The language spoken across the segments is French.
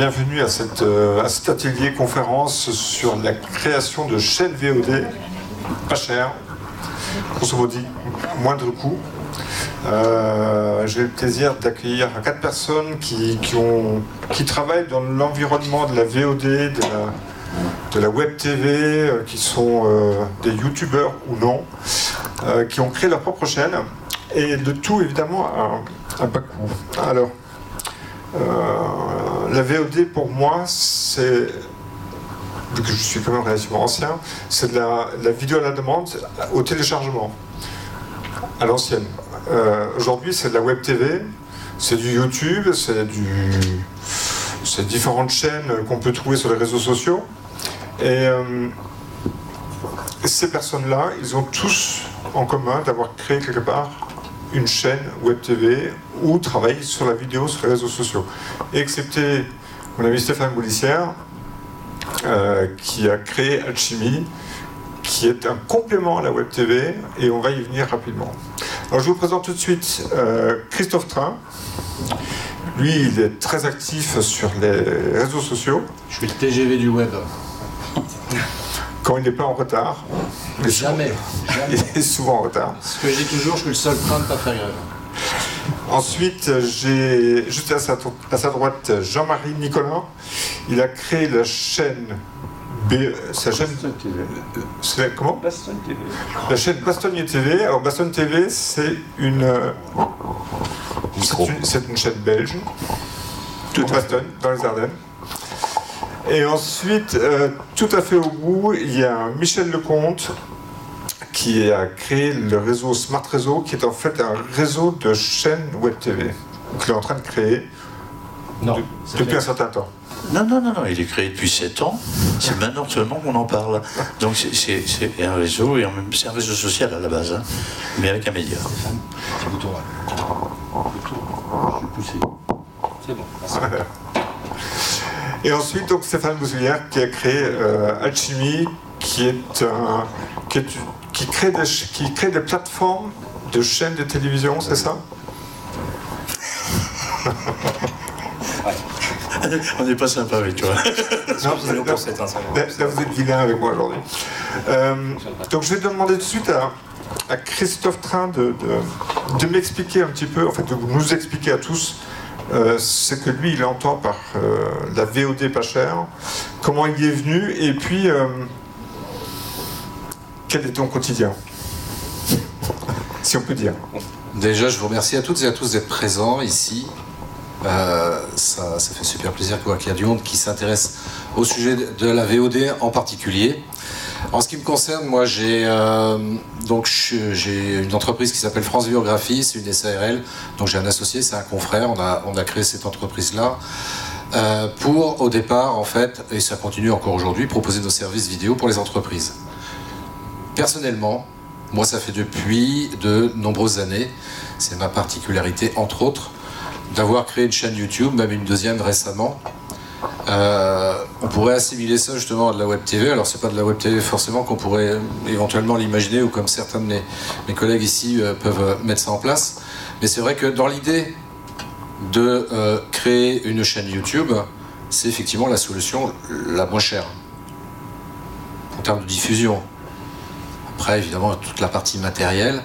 bienvenue à, cette, euh, cet atelier conférence sur la création de chaînes VOD pas cher, grosso modo, moindre coût. Euh, J'ai le plaisir d'accueillir quatre personnes qui, travaillent dans l'environnement de la VOD, de la, web TV, euh, qui sont des youtubeurs ou non, qui ont créé leur propre chaîne, et de tout évidemment à, à bas coût. Alors, la VOD pour moi, c'est vu que je suis quand même relativement ancien, c'est de la, vidéo à la demande au téléchargement, à l'ancienne. Euh, Aujourd'hui, c'est de la web TV, c'est du YouTube, c'est différentes chaînes qu'on peut trouver sur les réseaux sociaux. Et euh, ces personnes-là, ils ont tous en commun d'avoir créé quelque part une chaîne web TV ou travaillent sur la vidéo sur les réseaux sociaux. Excepté mon ami Stéphane Boulissière, euh, qui a créé Alchemy, qui est un complément à la Web TV, et on va y venir rapidement. Alors je vous présente tout de suite euh, Christophe Train. Lui, il est très actif sur les réseaux sociaux. Je suis le TGV du web. Quand il n'est pas en retard. Il jamais, souvent, jamais. Il est souvent en retard. Ce que dis toujours, je suis le seul train de pas faire grève. Ensuite, j'ai juste à sa, à sa droite Jean-Marie Nicolas. Il a créé la chaîne B, sa chaîne TV. comment Baston TV. La chaîne Bastonnier TV. Alors Baston TV, c'est une c'est une, une, chaîne belge, tout Baston, dans les Ardennes. Et ensuite, euh, tout à fait au bout, il y a Michel Lecomte qui a créé le réseau Smart Réseau, qui est en fait un réseau de chaînes web TV qu'il est en train de créer non, de, depuis un certain temps. Non, non, non, non, il est créé depuis 7 ans. C'est maintenant seulement qu'on en parle. Donc c'est un réseau, et c'est un réseau social à la base, hein, mais avec un média. C'est bon. Et ensuite, donc, Stéphane Bousoulière qui a créé euh, Alchemy, qui est un. Qui, est, qui, crée des, qui crée des plateformes de chaînes de télévision, c'est ça? On n'est pas sympa avec toi. non, vous êtes, là, là, là, vous êtes vilain avec moi aujourd'hui. Euh, donc je vais demander tout de suite à, à Christophe Train de, de, de m'expliquer un petit peu, en fait de nous expliquer à tous euh, ce que lui il entend par euh, la VOD pas chère, comment il y est venu et puis euh, quel est ton quotidien? Si on peut dire. Déjà, je vous remercie à toutes et à tous d'être présents ici. Ça, ça, fait super plaisir de voir qu'il y a du monde qui s'intéresse au sujet de la VOD en particulier. En ce qui me concerne, moi j'ai euh, j'ai une entreprise qui s'appelle France Biographie, c'est une SARL, donc j'ai un associé, c'est un confrère, on a, on créé cette entreprise là. Euh, pour au départ en fait, et ça continue encore aujourd'hui, proposer nos services vidéo pour les entreprises. Personnellement, moi ça fait depuis de nombreuses années, c'est ma particularité entre autres, d'avoir créé une chaîne YouTube, même une deuxième récemment. Euh, on pourrait assimiler ça justement à de la web TV. Alors c'est pas de la web TV forcément qu'on pourrait éventuellement l'imaginer ou comme certains de mes, collègues ici euh, peuvent mettre ça en place. Mais c'est vrai que dans l'idée de euh, créer une chaîne YouTube, c'est effectivement la solution la moins chère en termes de diffusion. Après évidemment toute la partie matérielle.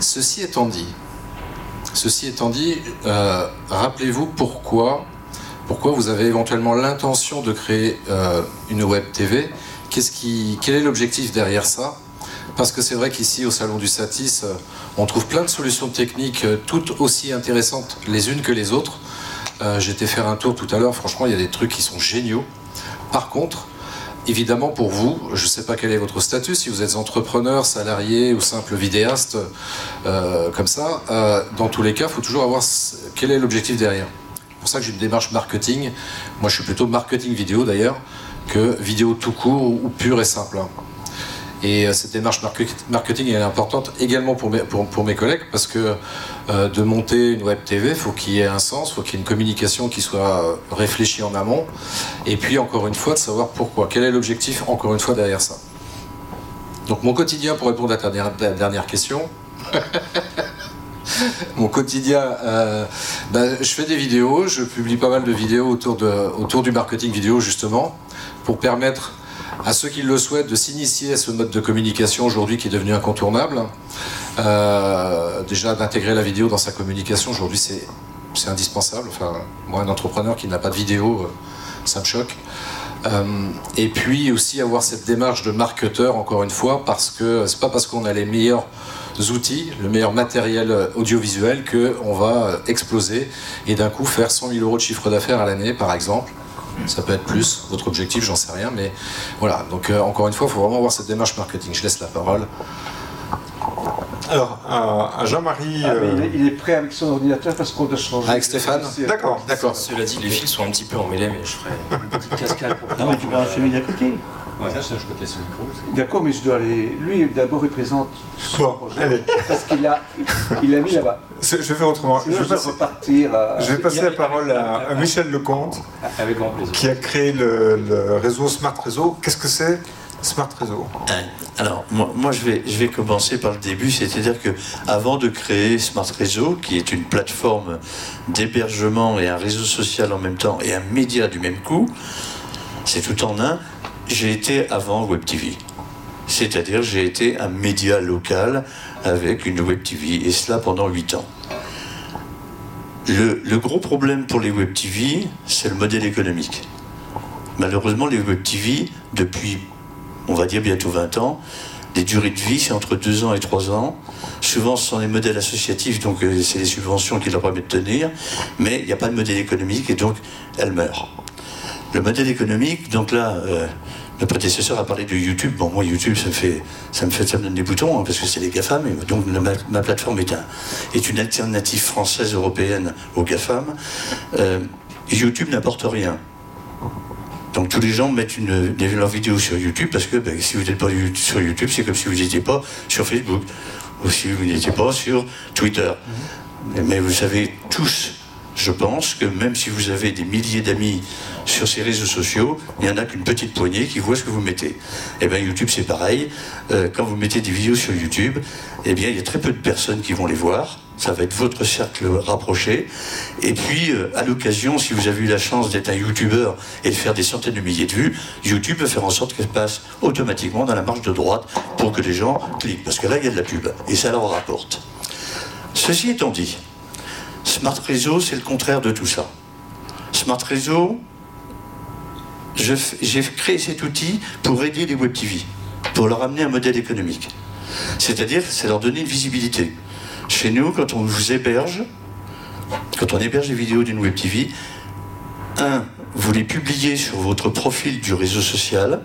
Ceci étant dit, Ceci étant dit, euh, rappelez-vous pourquoi, pourquoi vous avez éventuellement l'intention de créer euh, une web TV. Quel est l'objectif derrière ça? Parce que c'est vrai qu'ici, au Salon du Satis, euh, on trouve plein de solutions techniques toutes aussi intéressantes les unes que les autres. Euh, J'étais faire un tour tout à l'heure, franchement, il y a des trucs qui sont géniaux. Par contre, évidemment, pour vous, je ne sais pas quel est votre statut, si vous êtes entrepreneur, salarié ou simple vidéaste, euh, comme ça, euh, dans tous les cas, il faut toujours avoir quel est l'objectif derrière? C'est pour ça que j'ai une démarche marketing. Moi, je suis plutôt marketing vidéo d'ailleurs que vidéo tout court ou pure et simple. Et cette démarche marketing est importante également pour mes, pour, mes collègues parce que euh, de monter une web TV, il faut qu'il y ait un sens, il faut qu'il y ait une communication qui soit réfléchie en amont. Et puis encore une fois, de savoir pourquoi. Quel est l'objectif encore une fois derrière ça? Donc mon quotidien, pour répondre à ta dernière question, mon quotidien, euh, bah, je fais des vidéos, je publie pas mal de vidéos autour, de, autour du marketing vidéo justement, pour permettre à ceux qui le souhaitent de s'initier à ce mode de communication aujourd'hui qui est devenu incontournable. Euh, déjà d'intégrer la vidéo dans sa communication aujourd'hui c'est c'est indispensable. Enfin, moi un entrepreneur qui n'a pas de vidéo, euh, ça me choque. Et puis aussi avoir cette démarche de marketeur encore une fois parce que c'est pas parce qu'on a les meilleurs outils, le meilleur matériel audiovisuel que on va exploser et d'un coup faire 100 000 euros de chiffre d'affaires à l'année par exemple. Ça peut être plus, votre objectif, j'en sais rien, mais voilà. Donc euh, encore une fois, il faut vraiment avoir cette démarche marketing. Je laisse la parole. Alors, à, à Jean-Marie. Ah, il, euh, est, il est prêt avec son ordinateur parce qu'on doit changer. Avec Stéphane D'accord. D'accord. Cela dit, les fils sont un petit peu emmêlés, mais je ferai une petite cascade pour Non, mais tu vas celui d'à côté. Ouais. Ça, je peux laisser le micro. D'accord, mais je dois aller. Lui, d'abord, il présente son Bon, projet. allez. Parce qu'il a, il a mis là-bas. c'est- je vais faire autrement. Sinon, Je je vais, vais repartir. à- je vais passer la parole à, à Michel Lecomte, Avec grand plaisir. qui a créé le, le réseau Smart Réseau. Qu'est-ce que c'est Smart Réseau? Hein, Alors, moi, moi, je, vais, je vais commencer par le début, c'est-à-dire que avant de créer Smart Réseau, qui est une plateforme d'hébergement et un réseau social en même temps et un média du même coup, c'est tout en un, j'ai été avant Web TV. C'est-à-dire, j'ai été un média local avec une Web TV, et cela pendant 8 ans. Le, gros problème pour les Web TV, c'est le modèle économique. Malheureusement, les Web TV, depuis on va dire bientôt 20 ans. Les durées de vie, c'est entre 2 ans et 3 ans. Souvent, ce sont des modèles associatifs, donc euh, c'est les subventions qui leur permettent de tenir, mais il n'y a pas de modèle économique et donc elles meurent. Le modèle économique, donc là, euh, le prédécesseur a parlé de YouTube. Bon, moi, YouTube, ça me fait, ça me, fait, ça me donne des boutons, hein, parce que c'est les GAFAM, et donc ma, ma plateforme est, un, est une alternative française européenne aux GAFAM. Euh, YouTube n'apporte rien. Donc tous les gens mettent une, leurs vidéos sur YouTube parce que ben, si vous n'êtes pas sur YouTube, c'est comme si vous n'étiez pas sur Facebook ou si vous n'étiez pas sur Twitter. Mais, mais vous savez tous, je pense, que même si vous avez des milliers d'amis sur ces réseaux sociaux, il n'y en a qu'une petite poignée qui voit ce que vous mettez. Et bien YouTube c'est pareil. Euh, quand vous mettez des vidéos sur YouTube, eh bien il y a très peu de personnes qui vont les voir. Ça va être votre cercle rapproché. Et puis, euh, à l'occasion, si vous avez eu la chance d'être un YouTuber et de faire des centaines de milliers de vues, YouTube peut faire en sorte qu'elle passe automatiquement dans la marge de droite pour que les gens cliquent. Parce que là, il y a de la pub. Et ça leur rapporte. Ceci étant dit, Smart Réseau, c'est le contraire de tout ça. Smart Réseau, j'ai créé cet outil pour aider les Web TV, pour leur amener un modèle économique. C'est-à-dire, c'est leur donner une visibilité. Chez nous, quand on vous héberge, quand on héberge les vidéos d'une Web TV, un, vous les publiez sur votre profil du réseau social,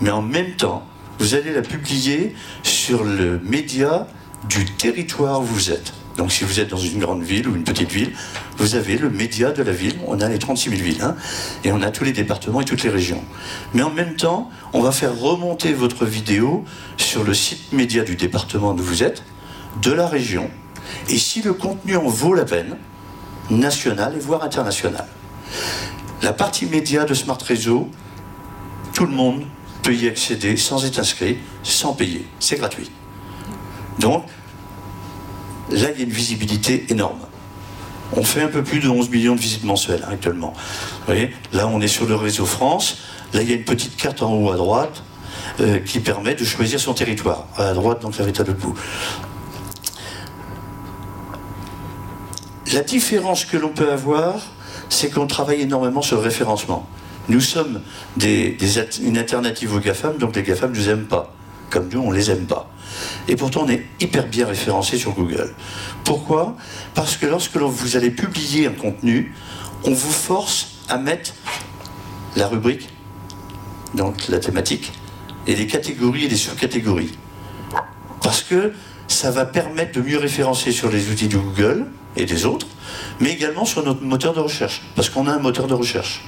mais en même temps, vous allez la publier sur le média du territoire où vous êtes. Donc si vous êtes dans une grande ville ou une petite ville, vous avez le média de la ville. On a les 36 000 villes, hein, et on a tous les départements et toutes les régions. Mais en même temps, on va faire remonter votre vidéo sur le site média du département où vous êtes, de la région. Et si le contenu en vaut la peine, national et voire international. La partie média de Smart Réseau, tout le monde peut y accéder sans être inscrit, sans payer. C'est gratuit. Donc, là, il y a une visibilité énorme. On fait un peu plus de 11 millions de visites mensuelles hein, actuellement. Vous voyez, là, on est sur le réseau France. Là, il y a une petite carte en haut à droite euh, qui permet de choisir son territoire. À droite, donc, à l'autre bout. La différence que l'on peut avoir, c'est qu'on travaille énormément sur le référencement. Nous sommes une alternative aux GAFAM, donc les GAFAM ne nous aiment pas. Comme nous, on les aime pas. Et pourtant, on est hyper bien référencé sur Google. Pourquoi? Parce que lorsque vous allez publier un contenu, on vous force à mettre la rubrique, donc la thématique, et les catégories et les surcatégories. Parce que ça va permettre de mieux référencer sur les outils de Google et des autres, mais également sur notre moteur de recherche, parce qu'on a un moteur de recherche.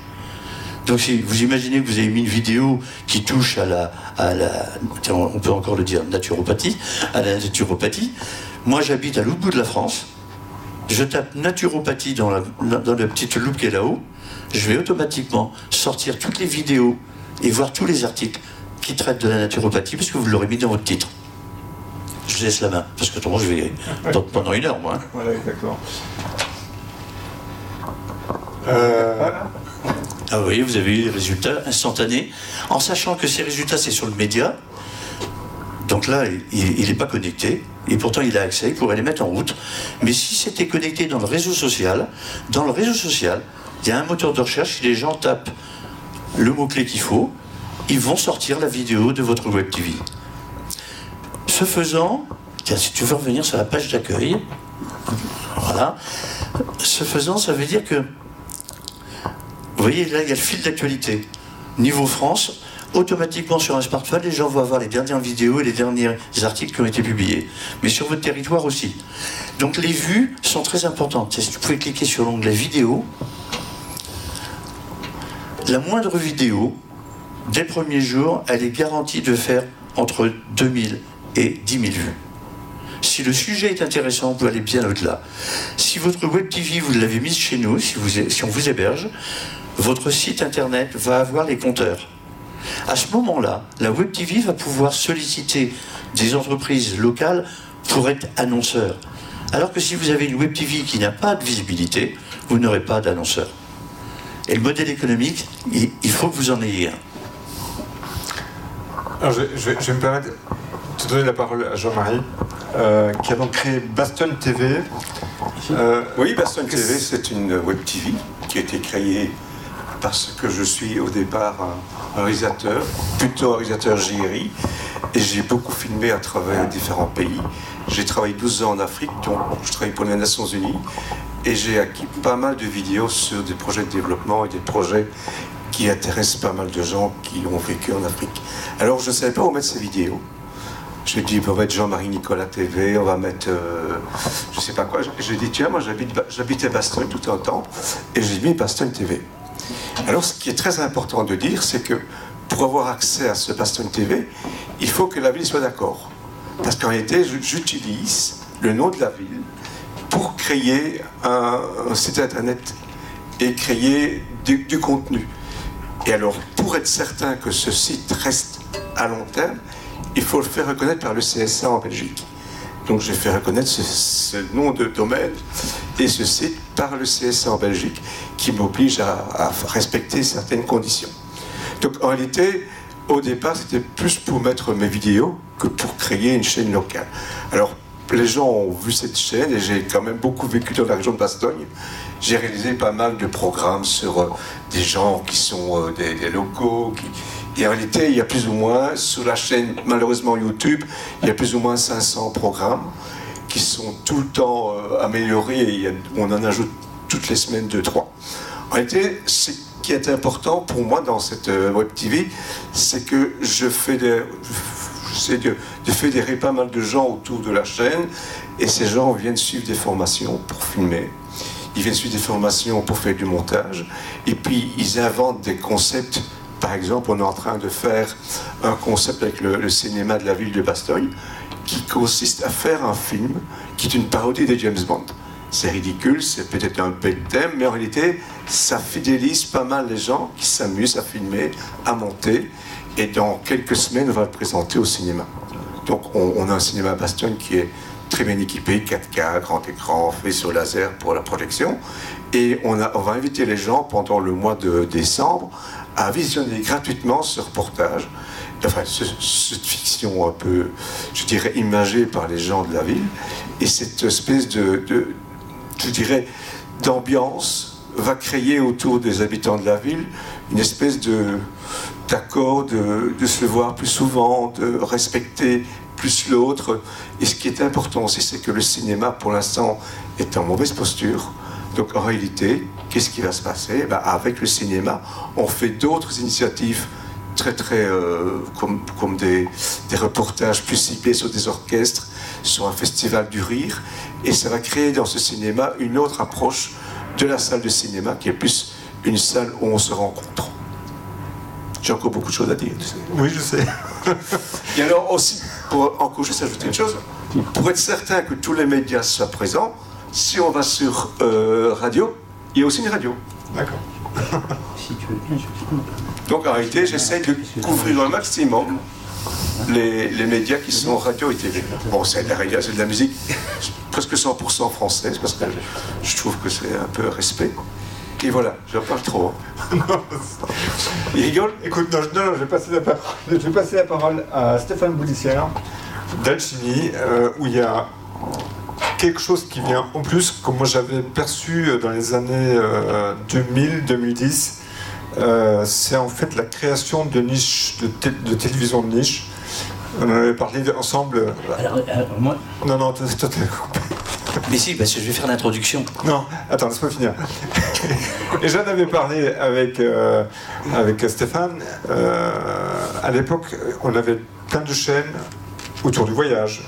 Donc si vous imaginez que vous avez mis une vidéo qui touche à la, à la tiens, on peut encore le dire, naturopathie, à la naturopathie, moi j'habite à l'autre bout de la France, je tape naturopathie dans la, dans la petite loupe qui est là-haut, je vais automatiquement sortir toutes les vidéos et voir tous les articles qui traitent de la naturopathie, parce que vous l'aurez mis dans votre titre. je vous laisse la main, parce que autrement je vais pendant une heure, moi. hein. Voilà, exactement. Euh, Ah oui, vous avez eu les résultats instantanés, en sachant que ces résultats, c'est sur le média. Donc là, il n'est pas connecté, et pourtant il a accès, il pourrait les mettre en route. Mais si c'était connecté dans le réseau social, dans le réseau social, il y a un moteur de recherche, si les gens tapent le mot-clé qu'il faut, ils vont sortir la vidéo de votre web TV. Ce faisant, tiens, si tu veux revenir sur la page d'accueil, voilà. Ce faisant, ça veut dire que vous voyez, là, il y a le fil d'actualité. Niveau France, automatiquement sur un smartphone, les gens vont avoir les dernières vidéos et les derniers articles qui ont été publiés. Mais sur votre territoire aussi. Donc les vues sont très importantes. Si vous pouvez cliquer sur l'onglet vidéo, la moindre vidéo, dès le premier jour, elle est garantie de faire entre 2000 et 10 000 vues. Si le sujet est intéressant, vous aller bien au-delà. Si votre web TV, vous l'avez mise chez nous, si on vous héberge, votre site internet va avoir les compteurs. À ce moment-là, la Web TV va pouvoir solliciter des entreprises locales pour être annonceurs. Alors que si vous avez une Web TV qui n'a pas de visibilité, vous n'aurez pas d'annonceur. Et le modèle économique, il, faut que vous en ayez un. alors, je, je vais, je vais me permettre de donner la parole à Jean-Marie, euh, qui a donc créé Baston TV. Euh, Oui, Baston TV, c'est une web TV qui a été créée parce que je suis au départ un, réalisateur, plutôt un réalisateur JRI, et j'ai beaucoup filmé à travers différents pays. J'ai travaillé 12 ans en Afrique, donc je travaille pour les Nations Unies, et j'ai acquis pas mal de vidéos sur des projets de développement et des projets qui intéressent pas mal de gens qui ont vécu en Afrique. Alors je ne savais pas où mettre ces vidéos. J'ai dit, on va mettre Jean-Marie Nicolas TV, on va mettre, euh, je sais pas quoi. J'ai dit, tiens, moi j'habitais Bastogne tout un temps, et j'ai mis Bastogne TV. Alors, ce qui est très important de dire, c'est que pour avoir accès à ce Bastogne TV, il faut que la ville soit d'accord. Parce qu'en réalité, j'utilise le nom de la ville pour créer un, site internet et créer du, contenu. Et alors, pour être certain que ce site reste à long terme, il faut le faire reconnaître par le CSA en Belgique. Donc j'ai fait reconnaître ce nom de domaine et ce site par le CSA en Belgique qui m'oblige à, respecter certaines conditions. Donc en réalité, au départ, c'était plus pour mettre mes vidéos que pour créer une chaîne locale. Alors les gens ont vu cette chaîne et j'ai quand même beaucoup vécu dans la région de Bastogne. J'ai réalisé pas mal de programmes sur euh, des gens qui sont euh, des, locaux. Et en réalité, il y a plus ou moins, sur la chaîne, malheureusement YouTube, il y a plus ou moins 500 programmes qui sont tout le temps euh, améliorés et on en ajoute toutes les semaines deux, trois. En réalité, ce qui est important pour moi dans cette euh, web TV, c'est que je fais des, j'essaie de, de fédérer pas mal de gens autour de la chaîne et ces gens viennent suivre des formations pour filmer. Ils viennent suivre des formations pour faire du montage et puis ils inventent des concepts. Par exemple, on est en train de faire un concept avec le cinéma de la ville de Bastogne qui consiste à faire un film qui est une parodie de James Bond. C'est ridicule, c'est peut-être un bête thème, mais en réalité, ça fidélise pas mal les gens qui s'amusent à filmer, à monter. Et dans quelques semaines, on va le présenter au cinéma. Donc, on, a un cinéma à Bastogne qui est très bien équipé, 4K, grand écran, faisceau laser pour la projection. Et on va inviter les gens pendant le mois de décembre à visionner gratuitement ce reportage, enfin ce- cette fiction un peu, je dirais, imagée par les gens de la ville. Et cette espèce de, de je dirais, d'ambiance va créer autour des habitants de la ville une espèce de d'accord de, de se voir plus souvent, de respecter plus l'autre. Et ce qui est important aussi, c'est que le cinéma, pour l'instant, est en mauvaise posture. Donc en réalité, qu'est-ce qui va se passer? Eh ben, Avec le cinéma, on fait d'autres initiatives très très euh, comme, comme des, des reportages plus ciblés sur des orchestres, sur un festival du rire, et ça va créer dans ce cinéma une autre approche de la salle de cinéma qui est plus une salle où on se rencontre. J'ai encore beaucoup de choses à dire. tu sais. oui, je sais. Et alors aussi, pour encore juste ajouter une chose, pour être certain que tous les médias soient présents, si on va sur euh, radio, il y a aussi une radio. D'accord. Si tu veux bien, je Donc en réalité, j'essaie de couvrir un maximum les, les médias qui sont radio et télé. Bon, c'est de la radio, c'est de la musique presque 100% française parce que je trouve que c'est un peu respect. Et voilà, je parle trop. Il rigole Écoute, non, je- non, non, je, vais passer la parole, je vais passer la parole à Stéphane Boulissière d'Alchimie, euh, où il y a quelque chose qui vient en plus, comme moi j'avais perçu euh, dans les années 2000-2010. Euh, c'est en fait la création de niches, de, de télévision de niche. On en avait parlé ensemble. Alors, euh, moi, Non, non, toi, t'es coupé. Mais si, parce que je vais faire l'introduction. Non, attends, laisse-moi finir. Et j'en avais parlé avec, euh, avec Stéphane. Euh, à l'époque, on avait plein de chaînes autour du voyage,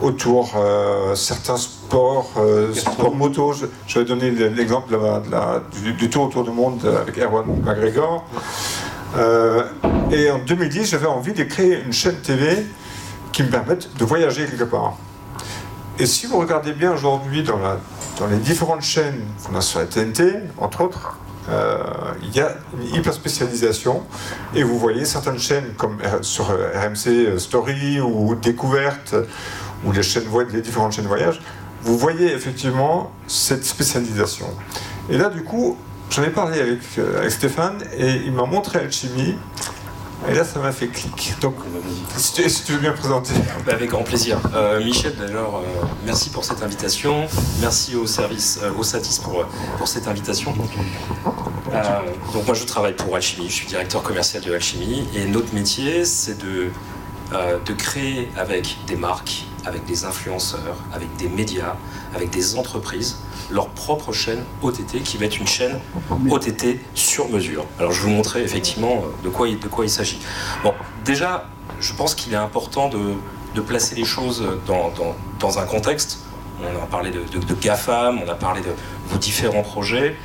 autour euh, certains sports, euh, sports moto. Je- J'avais donné l'exemple de de du, tour autour du monde avec Erwan McGregor. Euh, et en 2010, j'avais envie de créer une chaîne TV qui me permette de voyager quelque part. Et si vous regardez bien aujourd'hui dans, les différentes chaînes qu'on a sur la TNT, entre autres, euh, il y a une hyper spécialisation. Et vous voyez certaines chaînes comme sur RMC Story ou Découverte, ou les, les différentes chaînes voyage, vous voyez effectivement cette spécialisation. Et là, du coup, j'en ai parlé avec, euh, avec Stéphane et il m'a montré Alchimie. Et là, ça m'a fait clic. Donc, si tu, si tu veux bien présenter. Bah, Avec grand plaisir. Euh, Michel, d'ailleurs, euh, merci pour cette invitation. Merci au service, au Satis pour, pour cette invitation. Donc moi, je travaille pour Alchimie. Je suis directeur commercial de Alchimie. Et notre métier, c'est de, de créer avec des marques, avec des influenceurs, avec des médias, avec des entreprises, leur propre chaîne OTT qui va être une chaîne OTT sur mesure. Alors je vais vous montrer effectivement euh, de quoi de quoi il s'agit. Bon, déjà, je pense qu'il est important de, de placer les choses dans, dans- dans un contexte. On a parlé de, de- GAFAM, on a parlé de vos différents projets.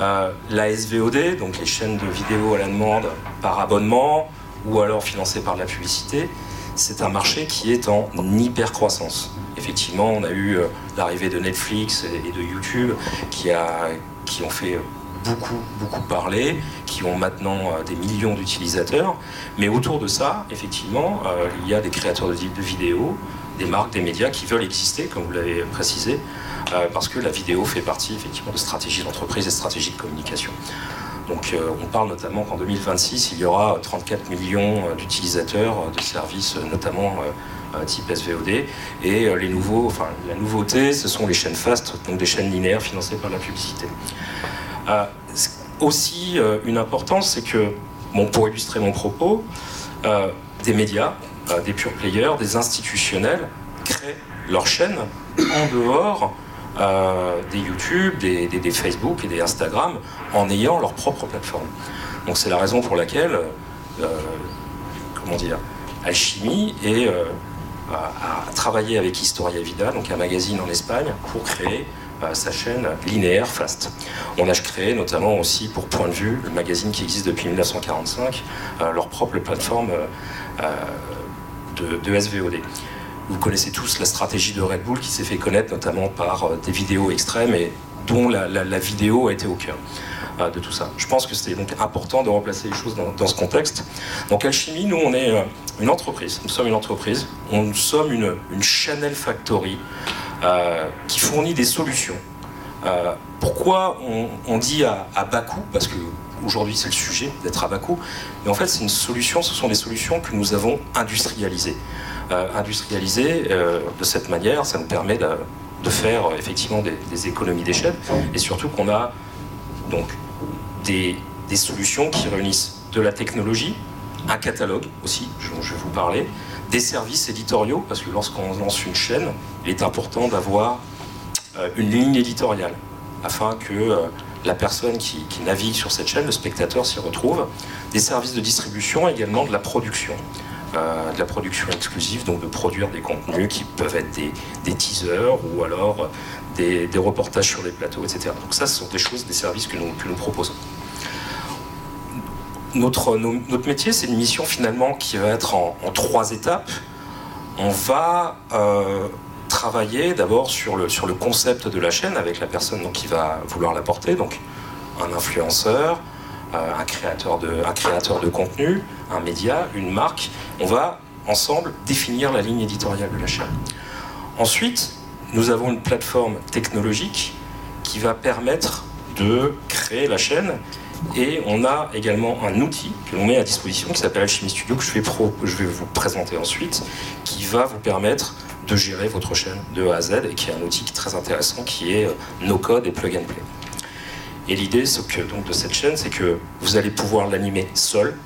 Euh, la SVOD, donc les chaînes de vidéo à la demande par abonnement ou alors financées par de la publicité, c'est un marché qui est en hyper croissance. Effectivement, on a eu euh, l'arrivée de Netflix et de YouTube qui, a, qui ont fait beaucoup, beaucoup parler, qui ont maintenant euh, des millions d'utilisateurs. Mais autour de ça, effectivement, euh, il y a des créateurs de, vidéos, des marques, des médias qui veulent exister, comme vous l'avez précisé, parce que la vidéo fait partie effectivement de stratégies d'entreprise et stratégies de communication. Donc euh, on parle notamment qu'en 2026, il y aura 34 millions euh, d'utilisateurs euh, de services, euh, notamment euh, euh, type SVOD. Et euh, la nouveauté, ce sont les chaînes fast, donc des chaînes linéaires financées par la publicité. Euh, aussi, euh, une importance, c'est que, bon, pour illustrer mon propos, euh, des médias, euh, des pure players, des institutionnels créent leurs chaînes en dehors euh, des YouTube, des, Facebook et des Instagram en ayant leur propre plateforme. Donc c'est la raison pour laquelle, euh, comment dire, Alchimie est, euh, a, travaillé avec Historia Vida, donc un magazine en Espagne, pour créer euh, sa chaîne linéaire Fast. On a créé notamment aussi pour Point de Vue, le magazine qui existe depuis 1945, euh, leur propre plateforme de SVOD. Vous connaissez tous la stratégie de Red Bull qui s'est fait connaître notamment par euh, des vidéos extrêmes et dont la, vidéo a été au cœur euh, de tout ça. Je pense que c'était donc important de replacer les choses dans, ce contexte. Donc Alchimie, nous on est euh, une entreprise, nous sommes une entreprise, nous sommes une, Chanel Factory qui fournit des solutions. Euh, pourquoi on, dit à, bas coût Parce que aujourd'hui c'est le sujet d'être à bas coût, mais en fait c'est une solution, ce sont des solutions que nous avons industrialisées. Euh, industrialisées euh, de cette manière, ça nous permet de, faire euh, effectivement des, économies d'échelle et surtout qu'on a donc des, des solutions qui réunissent de la technologie, un catalogue aussi, dont je vais vous parler, des services éditoriaux, parce que lorsqu'on lance une chaîne, il est important d'avoir une ligne éditoriale, afin que euh, la personne qui, navigue sur cette chaîne, le spectateur s'y retrouve, des services de distribution, également de la production. Euh, de la production exclusive, donc de produire des contenus qui peuvent être des, teasers ou alors euh, des, reportages sur les plateaux, etc. Donc ça, ce sont des choses, des services que nous, nous proposons. Notre, notre métier, c'est une mission finalement qui va être en, trois étapes. On va euh, travailler d'abord sur le, sur le concept de la chaîne avec la personne donc, qui va vouloir la porter, donc un influenceur, euh, un, créateur de, un créateur de contenu, un média, une marque. On va ensemble définir la ligne éditoriale de la chaîne. Ensuite, nous avons une plateforme technologique qui va permettre de créer la chaîne et on a également un outil que l'on met à disposition qui s'appelle Alchemy Studio que je vais, pro, je vais vous présenter ensuite qui va vous permettre de gérer votre chaîne de A à Z et qui est un outil très intéressant qui est euh, no code et plug and play. Et l'idée que, donc, de cette chaîne, c'est que vous allez pouvoir l'animer seul,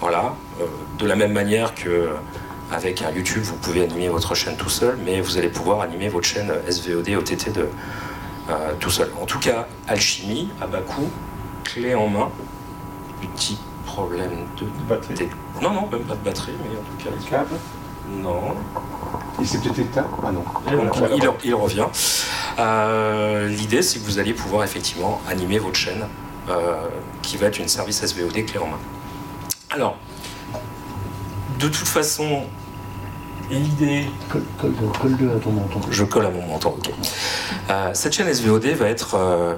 voilà, euh, de la même manière que avec un YouTube, vous pouvez animer votre chaîne tout seul, mais vous allez pouvoir animer votre chaîne SVOD, OTT de, euh, tout seul. En tout cas, alchimie, à bas coût, clé en main, petit problème de, batterie. Non, non, même pas de batterie, mais en tout cas. Le câble Non. Il s'est peut-être éteint Ah non. Donc, il, il, revient. Euh, L'idée, c'est que vous allez pouvoir effectivement animer votre chaîne, euh, qui va être une service SVOD clé en main. Alors, de toute façon, l'idée. Colle-le à ton menton. Je colle à mon menton, ok. Euh, cette chaîne SVOD va être euh,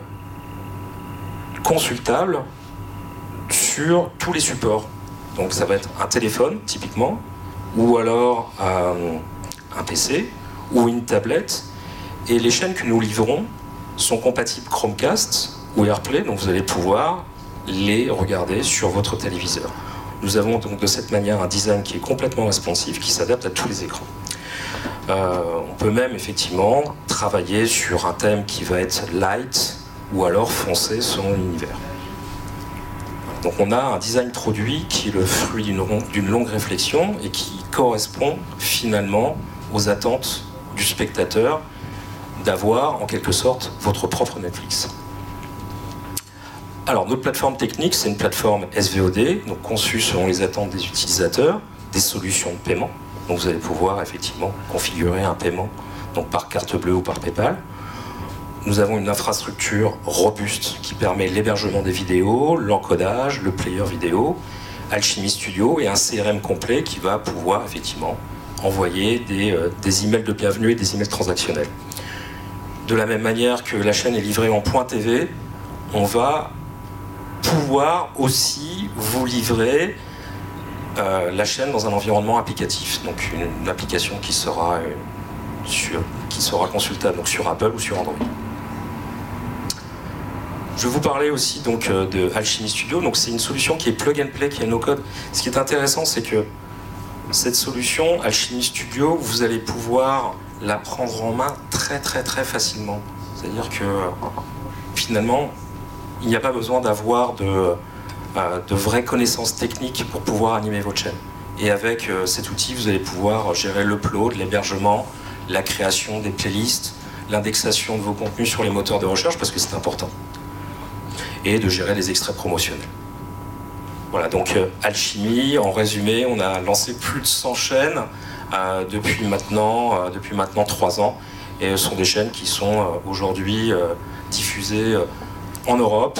consultable sur tous les supports. Donc ça va être un téléphone, typiquement, ou alors euh, un PC, ou une tablette. Et les chaînes que nous livrons sont compatibles Chromecast ou AirPlay, donc vous allez pouvoir les regarder sur votre téléviseur. Nous avons donc de cette manière un design qui est complètement responsive, qui s'adapte à tous les écrans. Euh, on peut même effectivement travailler sur un thème qui va être light ou alors foncé selon l'univers. Donc on a un design produit qui est le fruit d'une longue réflexion et qui correspond finalement aux attentes du spectateur d'avoir en quelque sorte votre propre Netflix. Alors, notre plateforme technique, c'est une plateforme SVOD, donc conçue selon les attentes des utilisateurs, des solutions de paiement. Donc, vous allez pouvoir effectivement configurer un paiement donc par carte bleue ou par PayPal. Nous avons une infrastructure robuste qui permet l'hébergement des vidéos, l'encodage, le player vidéo, Alchemy Studio et un CRM complet qui va pouvoir effectivement envoyer des, euh, des emails de bienvenue et des emails transactionnels. De la même manière que la chaîne est livrée en point TV, on va pouvoir aussi vous livrer euh, la chaîne dans un environnement applicatif, donc une, application qui sera, euh, qui sera consultable donc sur Apple ou sur Android. Je vais vous parler aussi donc euh, de Alchemy Studio. C'est une solution qui est plug and play, qui est no code. Ce qui est intéressant, c'est que cette solution Alchemy Studio, vous allez pouvoir la prendre en main très très très facilement. C'est-à-dire que finalement, il n'y a pas besoin d'avoir de, euh, de, vraies connaissances techniques pour pouvoir animer votre chaîne. Et avec euh, cet outil, vous allez pouvoir gérer l'upload, l'hébergement, la création des playlists, l'indexation de vos contenus sur les moteurs de recherche, parce que c'est important. Et de gérer les extraits promotionnels. Voilà, donc euh, Alchimie, en résumé, on a lancé plus de 100 chaînes euh, depuis, maintenant, euh, depuis maintenant 3 ans. Et ce sont des chaînes qui sont aujourd'hui diffusées en Europe,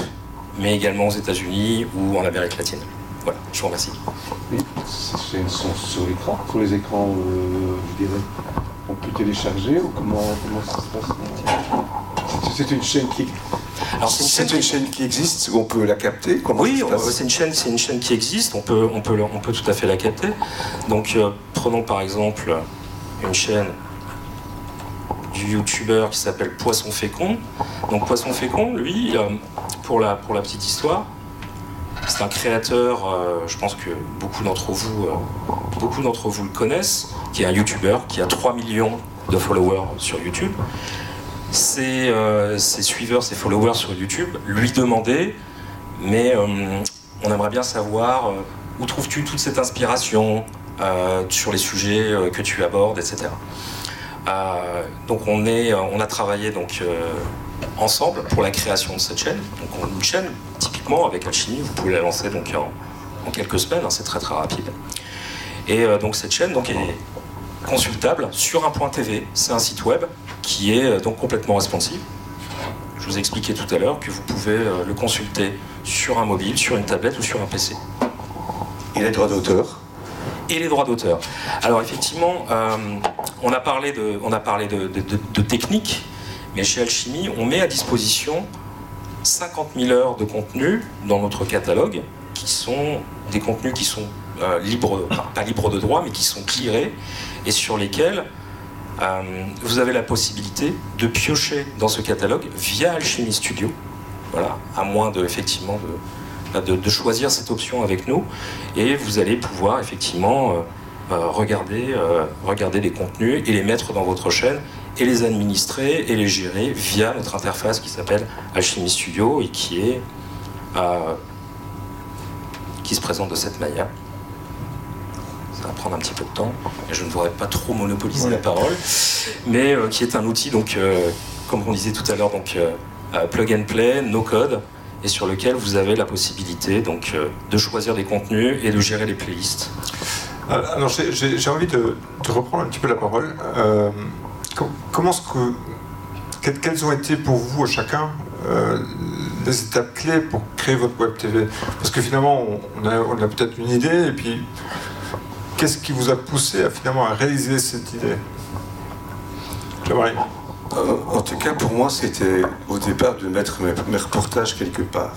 mais également aux États-Unis ou en Amérique latine. Voilà, je vous remercie. Ces chaînes sont sur l'écran, sur les écrans, euh, je dirais, on peut télécharger ou comment, comment ça se passe? C'est une chaîne qui. Alors c'est une, chaîne, une chaîne qui existe on peut la capter comment Oui, c'est une chaîne, c'est une chaîne qui existe. On peut, on peut, on peut tout à fait la capter. Donc euh, prenons par exemple une chaîne du youtubeur qui s'appelle Poisson Fécond. Donc Poisson Fécond, lui, euh, pour, la, pour la petite histoire, c'est un créateur, euh, je pense que beaucoup d'entre vous, beaucoup d'entre vous le connaissent, qui est un youtubeur qui a 3 millions de followers sur YouTube. Ses, ses suiveurs, ses followers sur YouTube lui demandaient, mais on aimerait bien savoir où trouves-tu toute cette inspiration sur les sujets que tu abordes, etc. Euh, donc on, est, on a travaillé donc, euh, ensemble pour la création de cette chaîne. Donc une chaîne, typiquement avec Alchimie, vous pouvez la lancer donc, en, quelques semaines, hein, c'est très très rapide. Et euh, donc cette chaîne donc, est consultable sur un point TV. C'est un site web qui est donc complètement responsive. Je vous ai expliqué tout à l'heure que vous pouvez le consulter sur un mobile, sur une tablette ou sur un PC. Et les droits d'auteur? Et les droits d'auteur. Alors effectivement, euh, on a parlé, de, on a parlé de, de, de, technique, mais chez Alchimie, on met à disposition 50 000 heures de contenu dans notre catalogue, qui sont des contenus qui sont euh, libres, pas libres de droit, mais qui sont clearés et sur lesquels euh, vous avez la possibilité de piocher dans ce catalogue via Alchemy Studio. Voilà, à moins de effectivement de, de, choisir cette option avec nous, et vous allez pouvoir effectivement euh, regarder, regarder les contenus et les mettre dans votre chaîne et les administrer et les gérer via notre interface qui s'appelle Alchemy Studio et qui est qui se présente de cette manière. Va prendre un petit peu de temps et je ne voudrais pas trop monopoliser la parole, mais euh, qui est un outil, donc, euh, comme on disait tout à l'heure, donc euh, plug and play, no code, et sur lequel vous avez la possibilité donc, de choisir des contenus et de gérer les playlists. Alors j'ai envie de, reprendre un petit peu la parole. comment ce que, quelles ont été pour vous chacun des étapes clés pour créer votre web TV Parce que finalement, on a, peut-être une idée, et puis qu'est-ce qui vous a poussé à finalement à réaliser cette idée euh, En tout cas, pour moi, c'était au départ de mettre mes, reportages quelque part,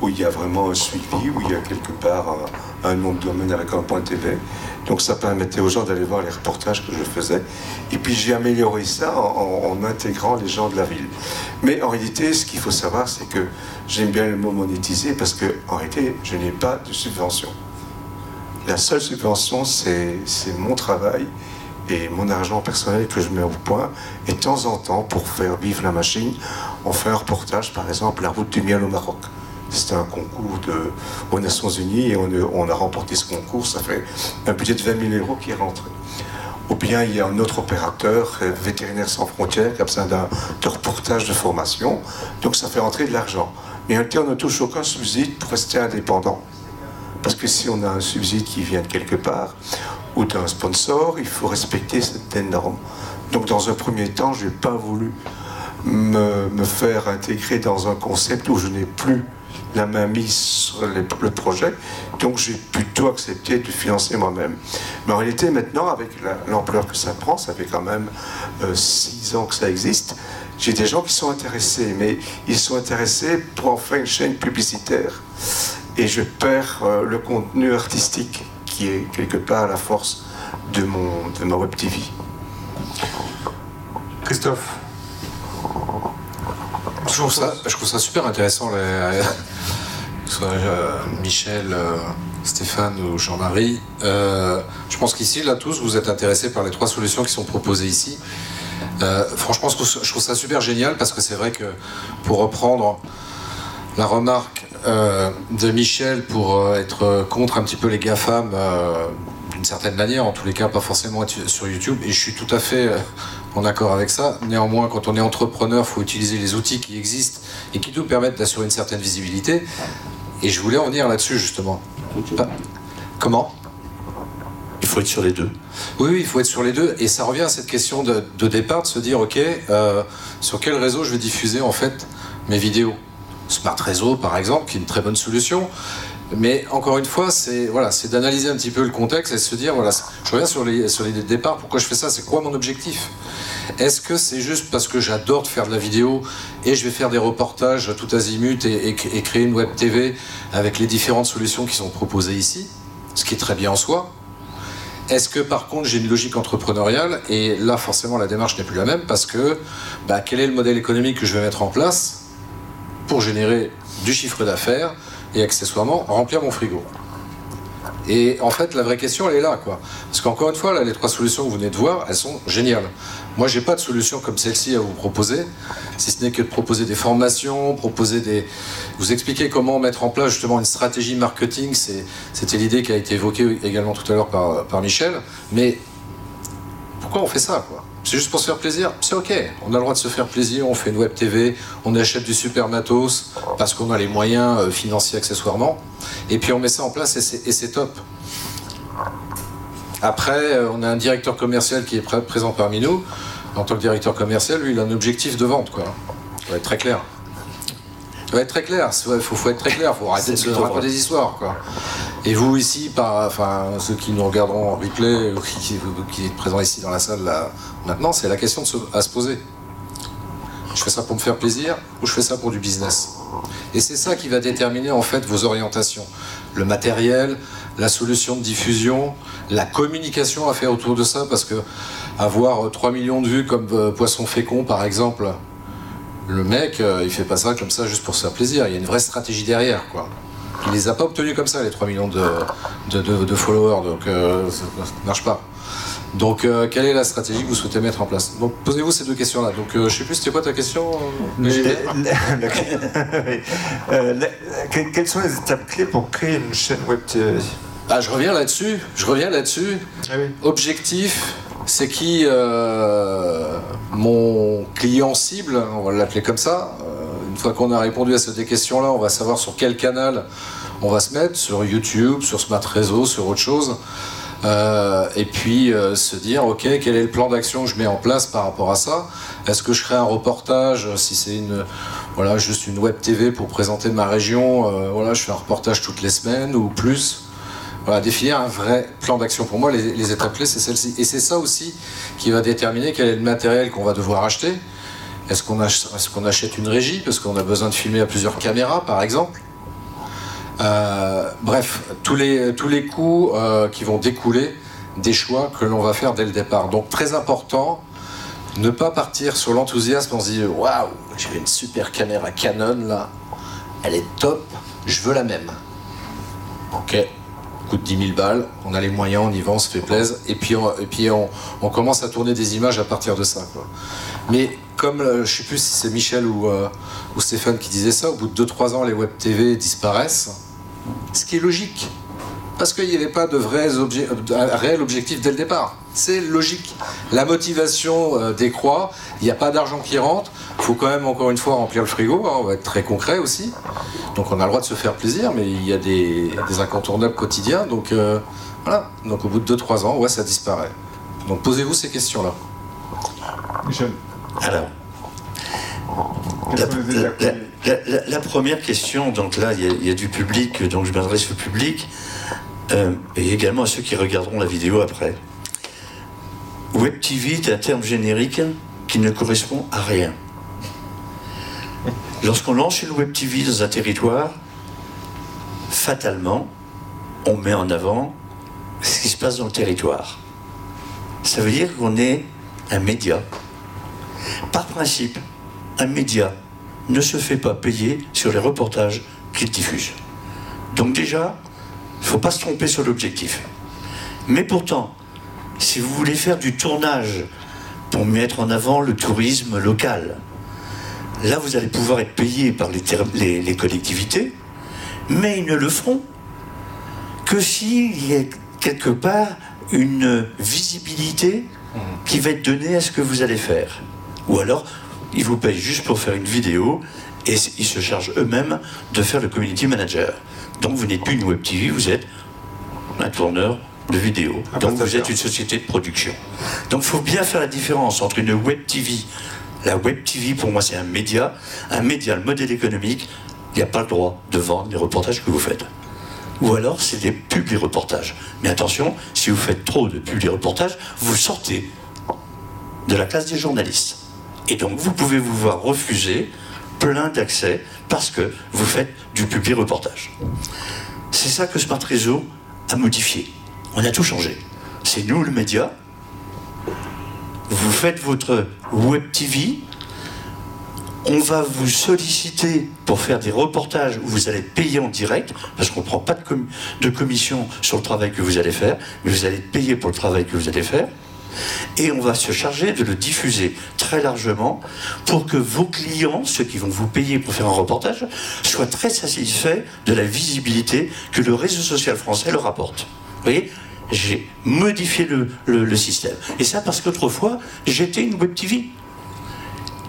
où il y a vraiment un suivi, où il y a quelque part un, nom de domaine avec un point TV. Donc ça permettait aux gens d'aller voir les reportages que je faisais. Et puis j'ai amélioré ça en, intégrant les gens de la ville. Mais en réalité, ce qu'il faut savoir, c'est que j'aime bien le mot monétiser parce que en réalité, je n'ai pas de subvention. La seule subvention, c'est mon travail et mon argent personnel que je mets au point. Et de temps en temps, pour faire vivre la machine, on fait un reportage, par exemple, la route du miel au Maroc. C'était un concours aux Nations Unies et on, a remporté ce concours. Ça fait un budget de 20 000 euros qui est rentré. Ou bien il y a un autre opérateur, Vétérinaire sans frontières, qui a besoin d'un reportage de formation. Donc ça fait rentrer de l'argent. Mais réalité, on ne touche aucun subside pour rester indépendant. Parce que si on a un subside qui vient de quelque part, ou d'un sponsor, il faut respecter cette norme. Donc dans un premier temps, je n'ai pas voulu me, me, faire intégrer dans un concept où je n'ai plus la main mise sur le projet, donc j'ai plutôt accepté de financer moi-même. Mais en réalité, maintenant, avec l'ampleur que ça prend, ça fait quand même euh, six ans que ça existe, j'ai des gens qui sont intéressés, mais ils sont intéressés pour en faire une chaîne publicitaire. Et je perds euh, le contenu artistique qui est quelque part la force de, mon, de ma web TV. Christophe je trouve, ça, je trouve ça super intéressant, les, que ce soit euh, Michel, euh, Stéphane ou Jean-Marie. Euh, je pense qu'ici, là, tous, vous êtes intéressés par les trois solutions qui sont proposées ici. franchement, je trouve ça super génial parce que c'est vrai que pour reprendre la remarque de Michel pour être contre un petit peu les GAFAM d'une certaine manière, en tous les cas pas forcément être sur YouTube, et je suis tout à fait en accord avec ça. Néanmoins, quand on est entrepreneur, il faut utiliser les outils qui existent et qui nous permettent d'assurer une certaine visibilité. Et je voulais en venir là-dessus justement. comment? Il faut être sur les deux. Oui, oui, il faut être sur les deux. Et ça revient à cette question de, départ, de se dire, ok, euh, sur quel réseau je vais diffuser en fait mes vidéos? Smart Réseau, par exemple, qui est une très bonne solution. Mais encore une fois, c'est voilà, d'analyser un petit peu le contexte et se dire voilà, je reviens sur les sur les départs. Pourquoi je fais ça? C'est quoi mon objectif? Est-ce que c'est juste parce que j'adore faire de la vidéo et je vais faire des reportages tout azimut et, et, créer une web TV avec les différentes solutions qui sont proposées ici, ce qui est très bien en soi? Est-ce que par contre j'ai une logique entrepreneuriale et là forcément la démarche n'est plus la même parce que bah, quel est le modèle économique que je vais mettre en place? Pour générer du chiffre d'affaires et accessoirement remplir mon frigo. Et en fait, la vraie question, elle est là, quoi. Parce qu'encore une fois, les trois solutions que vous venez de voir, elles sont géniales. Moi, j'ai pas de solution comme celle-ci à vous proposer, si ce n'est que de proposer des formations, proposer des, vous expliquer comment mettre en place justement une stratégie marketing. C'était l'idée qui a été évoquée également tout à l'heure par, Michel. Mais pourquoi on fait ça, c'est juste pour se faire plaisir, c'est ok. On a le droit de se faire plaisir, on fait une web TV, on achète du super matos parce qu'on a les moyens euh, financiers accessoirement. Et puis on met ça en place et c'est top. Après, euh, on a un directeur commercial qui est présent parmi nous. En tant que directeur commercial, lui, il a un objectif de vente, quoi. Ça va être très clair. Ça va être très clair. Il faut, être très clair. Il faut arrêter de se raconter des histoires, quoi. Et vous ici, par, enfin, ceux qui nous regarderont en replay ou qui, qui, êtes présents ici dans la salle là, maintenant, c'est la question à se poser. Je fais ça pour me faire plaisir ou je fais ça pour du business? Et c'est ça qui va déterminer en fait vos orientations. Le matériel, la solution de diffusion, la communication à faire autour de ça, parce que avoir 3 millions de vues comme euh, Poisson fécond par exemple, le mec, euh, il fait pas ça comme ça juste pour se faire plaisir. Il y a une vraie stratégie derrière, quoi. Il les a pas obtenus comme ça, les 3 millions de, followers, donc euh, ça ne marche pas. Donc, euh, quelle est la stratégie que vous souhaitez mettre en place Donc, posez-vous ces deux questions-là. Donc, euh, je sais plus, c'était quoi ta question euh, que- quelles sont les étapes clés pour créer une chaîne web TV Ah, je reviens là-dessus. Je reviens là-dessus. Ah oui. Objectif, c'est qui euh, mon client cible, on va l'appeler comme ça. Euh, une fois qu'on a répondu à ces questions-là, on va savoir sur quel canal on va se mettre, sur YouTube, sur Smart Réseau, sur autre chose. Euh, et puis euh, se dire, ok, quel est le plan d'action que je mets en place par rapport à ça? Est-ce que je crée un reportage? Si c'est une, voilà, juste une web TV pour présenter ma région, euh, voilà, je fais un reportage toutes les semaines ou plus. Voilà, définir un vrai plan d'action. Pour moi, les, étapes clés, c'est celle-ci. Et c'est ça aussi qui va déterminer quel est le matériel qu'on va devoir acheter. Est-ce qu'on ach- est-ce qu'on achète une régie? Parce qu'on a besoin de filmer à plusieurs caméras, par exemple Euh, Bref, tous les, tous les coûts euh, qui vont découler des choix que l'on va faire dès le départ. Donc, très important, ne pas partir sur l'enthousiasme en se disant Waouh, j'ai une super caméra Canon là, elle est top, je veux la même. Ok, coûte 10 000 balles, on a les moyens, on y va, on se fait plaisir, et puis, on, et puis on, commence à tourner des images à partir de ça. Mais comme, euh, je sais plus si c'est Michel ou, ou Stéphane qui disait ça, au bout de 2-3 ans, les web TV disparaissent, ce qui est logique. Parce qu'il n'y avait pas de vrais obje- réel objectif dès le départ. C'est logique. La motivation euh, décroît, il n'y a pas d'argent qui rentre, il faut quand même encore une fois remplir le frigo, hein, on va être très concret aussi. Donc on a le droit de se faire plaisir, mais il y a des, des incontournables quotidiens. Donc euh, voilà, donc au bout de 2-3 ans, ouais, ça disparaît. Donc posez-vous ces questions-là. Michel, Alors, la, première question, donc là, il y, a- il y a du public, donc je m'adresse au public, euh, et également à ceux qui regarderont la vidéo après. Web TV est un terme générique qui ne correspond à rien. Lorsqu'on lance une Web TV dans un territoire, fatalement, on met en avant ce qui se passe dans le territoire. Ça veut dire qu'on est un média. Par principe, un média ne se fait pas payer sur les reportages qu'il diffuse. Donc déjà, il ne faut pas se tromper sur l'objectif. Mais pourtant, si vous voulez faire du tournage pour mettre en avant le tourisme local, là vous allez pouvoir être payé par les, ter- les- les collectivités, mais ils ne le feront que s'il y a quelque part une visibilité qui va être donnée à ce que vous allez faire. Ou alors, ils vous payent juste pour faire une vidéo et ils se chargent eux-mêmes de faire le community manager. Donc vous n'êtes plus une web TV, vous êtes un tourneur de vidéo. Un Donc vous êtes une société de production. Donc il faut bien faire la différence entre une web TV. La web TV, pour moi, c'est un média. Un média, le modèle économique, il n'y a pas le droit de vendre les reportages que vous faites. Ou alors, c'est des publi-reportages. Mais attention, si vous faites trop de publi-reportages, vous sortez de la classe des journalistes. Et donc, vous pouvez vous voir refuser plein d'accès parce que vous faites du publi-reportage. C'est ça que Smart Réseau a modifié. On a tout changé. C'est nous, le média. Vous faites votre web TV. On va vous solliciter pour faire des reportages où vous allez payé en direct, parce qu'on ne prend pas de, de commission sur le travail que vous allez faire, mais vous allez payé pour le travail que vous allez faire. Et on va se charger de le diffuser très largement pour que vos clients, ceux qui vont vous payer pour faire un reportage, soient très satisfaits de la visibilité que le réseau social français leur apporte. Vous voyez J'ai modifié le, système. Et ça parce qu'autrefois, j'étais une web TV.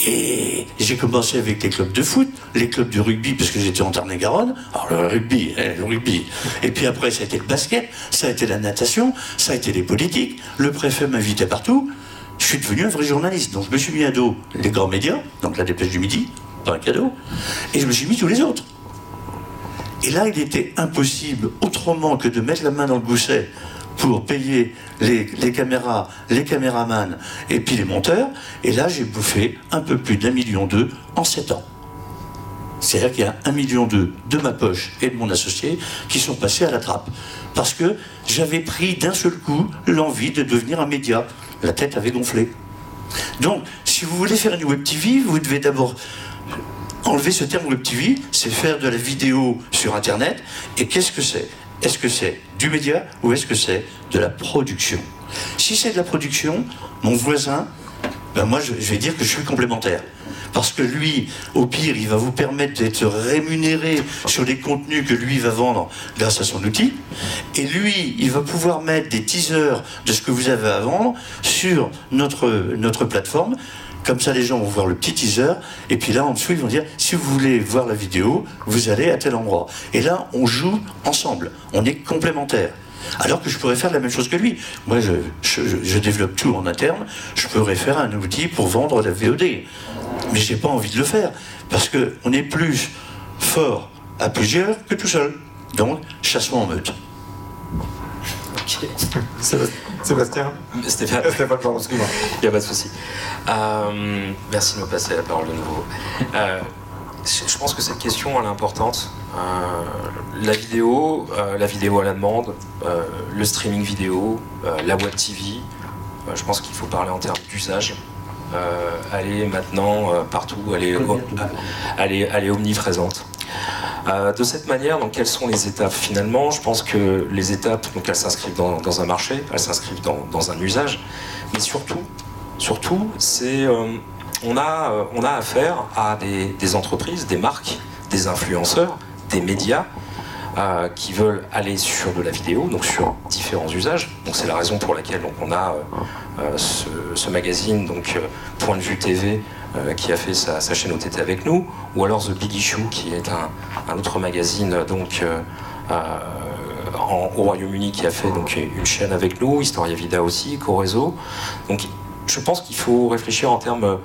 Et j'ai commencé avec les clubs de foot, les clubs de rugby, parce que j'étais en Tarn-et-Garonne. Alors le rugby, hein, le rugby. Et puis après, ça a été le basket, ça a été la natation, ça a été les politiques. Le préfet m'invitait partout. Je suis devenu un vrai journaliste. Donc je me suis mis à dos les grands médias, donc la dépêche du midi, pas un cadeau. Et je me suis mis tous les autres. Et là, il était impossible, autrement que de mettre la main dans le gousset pour payer les, caméras, les caméramans et puis les monteurs. Et là, j'ai bouffé un peu plus d'un million d'eux en sept ans. C'est-à-dire qu'il y a un million d'eux de ma poche et de mon associé qui sont passés à la trappe. Parce que j'avais pris d'un seul coup l'envie de devenir un média. La tête avait gonflé. Donc, si vous voulez faire une web TV, vous devez d'abord enlever ce terme web TV, c'est faire de la vidéo sur Internet. Et qu'est-ce que c'est? Est-ce que c'est du média ou est-ce que c'est de la production? Si c'est de la production, mon voisin, ben moi je, vais dire que je suis complémentaire. Parce que lui, au pire, il va vous permettre d'être rémunéré sur les contenus que lui va vendre grâce à son outil. Et lui, il va pouvoir mettre des teasers de ce que vous avez à vendre sur notre plateforme. Comme ça, les gens vont voir le petit teaser. Et puis là, en dessous, ils vont dire, si vous voulez voir la vidéo, vous allez à tel endroit. Et là, on joue ensemble. On est complémentaires. Alors que je pourrais faire la même chose que lui. Moi, je, je, je développe tout en interne. Je pourrais faire un outil pour vendre la VOD. Mais j'ai pas envie de le faire. Parce qu'on est plus fort à plusieurs que tout seul. Donc, chassement en meute. Ok. Sébastien Stéphane, Stéphane, pardon, excuse-moi. il n'y a pas de souci. Euh, merci de me passer la parole de nouveau. Euh, je pense que cette question, elle est importante. Euh, la vidéo, euh, la vidéo à la demande, euh, le streaming vidéo, euh, la web TV, euh, je pense qu'il faut parler en termes d'usage. Euh, elle est maintenant euh, partout, elle est, elle est, elle est omniprésente. Euh, de cette manière, donc, quelles sont les étapes finalement? Je pense que les étapes, donc, elles s'inscrivent dans, un marché, elles s'inscrivent dans, un usage, mais surtout, surtout, c'est euh, on a euh, on a affaire à des, entreprises, des marques, des influenceurs, des médias qui veulent aller sur de la vidéo, donc sur différents usages. Donc c'est la raison pour laquelle on a ce, magazine, donc Point de vue TV, qui a fait sa, chaîne OTT avec nous, ou alors The Big Issue, qui est un, autre magazine donc euh, euh, au Royaume-Uni qui a fait donc une chaîne avec nous, Historia Vida aussi, Corezo. Donc je pense qu'il faut réfléchir en termes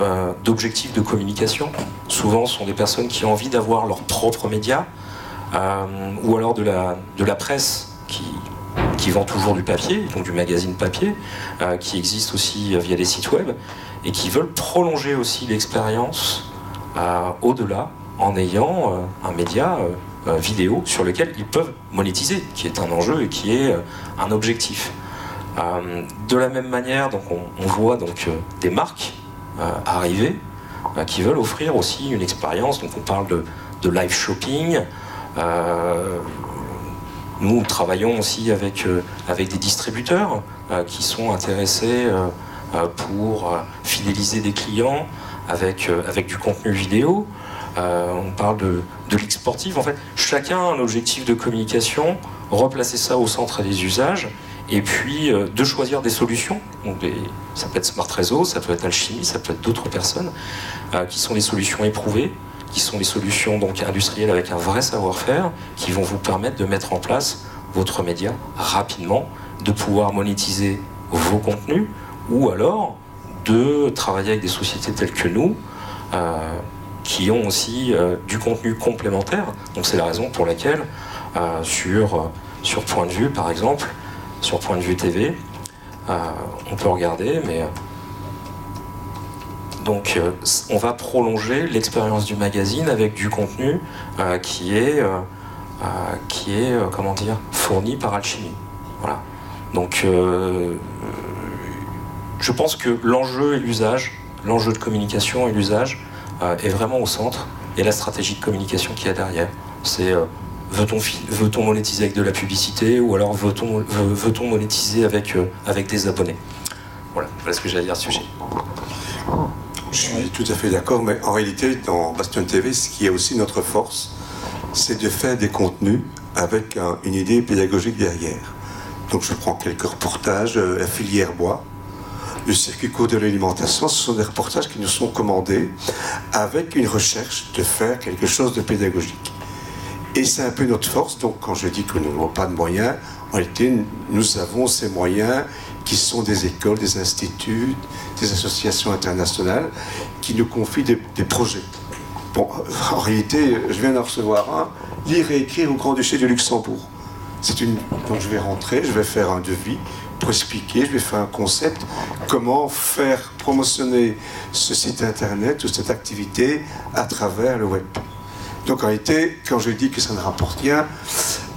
euh, d'objectifs de communication. Souvent, ce sont des personnes qui ont envie d'avoir leur propre média, euh, ou alors de la, presse qui, vend toujours du papier, donc du magazine papier, euh, qui existe aussi euh, via des sites web, et qui veulent prolonger aussi l'expérience euh, au-delà en ayant euh, un média euh, vidéo sur lequel ils peuvent monétiser, qui est un enjeu et qui est un objectif. De la même manière, donc on, voit donc des marques arriver qui veulent offrir aussi une expérience. Donc on parle de, live shopping. Nous travaillons aussi avec, avec des distributeurs qui sont intéressés pour euh, fidéliser des clients avec, euh, avec du contenu vidéo. Euh, on parle de, de ligue sportive. En fait, chacun a un objectif de communication, replacer ça au centre des usages, et puis euh, de choisir des solutions. Ça peut être Smart Réseau, ça peut être Alchimie, ça peut être d'autres personnes, euh, qui sont des solutions éprouvées, qui sont des solutions donc industrielles avec un vrai savoir-faire, qui vont vous permettre de mettre en place votre média rapidement, de pouvoir monétiser vos contenus, ou alors de travailler avec des sociétés telles que nous, euh, qui ont aussi euh, du contenu complémentaire. Donc c'est la raison pour laquelle euh, sur, sur Point de vue, par exemple, sur Point de vue TV, on peut regarder, mais donc on va prolonger l'expérience du magazine avec du contenu qui est qui est comment dire fourni par Alchimie. Voilà. Donc je pense que l'enjeu et l'usage, l'enjeu de communication et l'usage euh, est vraiment au centre et la stratégie de communication qu'il y a derrière. C'est euh, veut-on veut-on monétiser avec de la publicité ou alors veut-on veut- monétiser avec euh, avec des abonnés? Voilà, voilà ce que à dire à ce sujet. Je suis tout à fait d'accord, mais en réalité, dans Bastion TV, ce qui est aussi notre force, c'est de faire des contenus avec un- une idée pédagogique derrière. Donc je prends quelques reportages, la filière bois, le circuit court de l'alimentation, ce sont des reportages qui nous sont commandés avec une recherche de faire quelque chose de pédagogique. Et c'est un peu notre force, donc quand je dis que nous n'avons pas de moyens, en réalité, nous avons ces moyens qui sont des écoles, des instituts, des associations internationales qui nous confient des, projets. Bon, en réalité, je viens d'en recevoir un, lire et écrire au Grand-Duché de Luxembourg. C'est une. Donc je vais rentrer, je vais faire un devis pour expliquer, je vais faire un concept, comment faire promotionner ce site internet ou cette activité à travers le web. Donc en réalité, quand je dis que ça ne rapporte rien,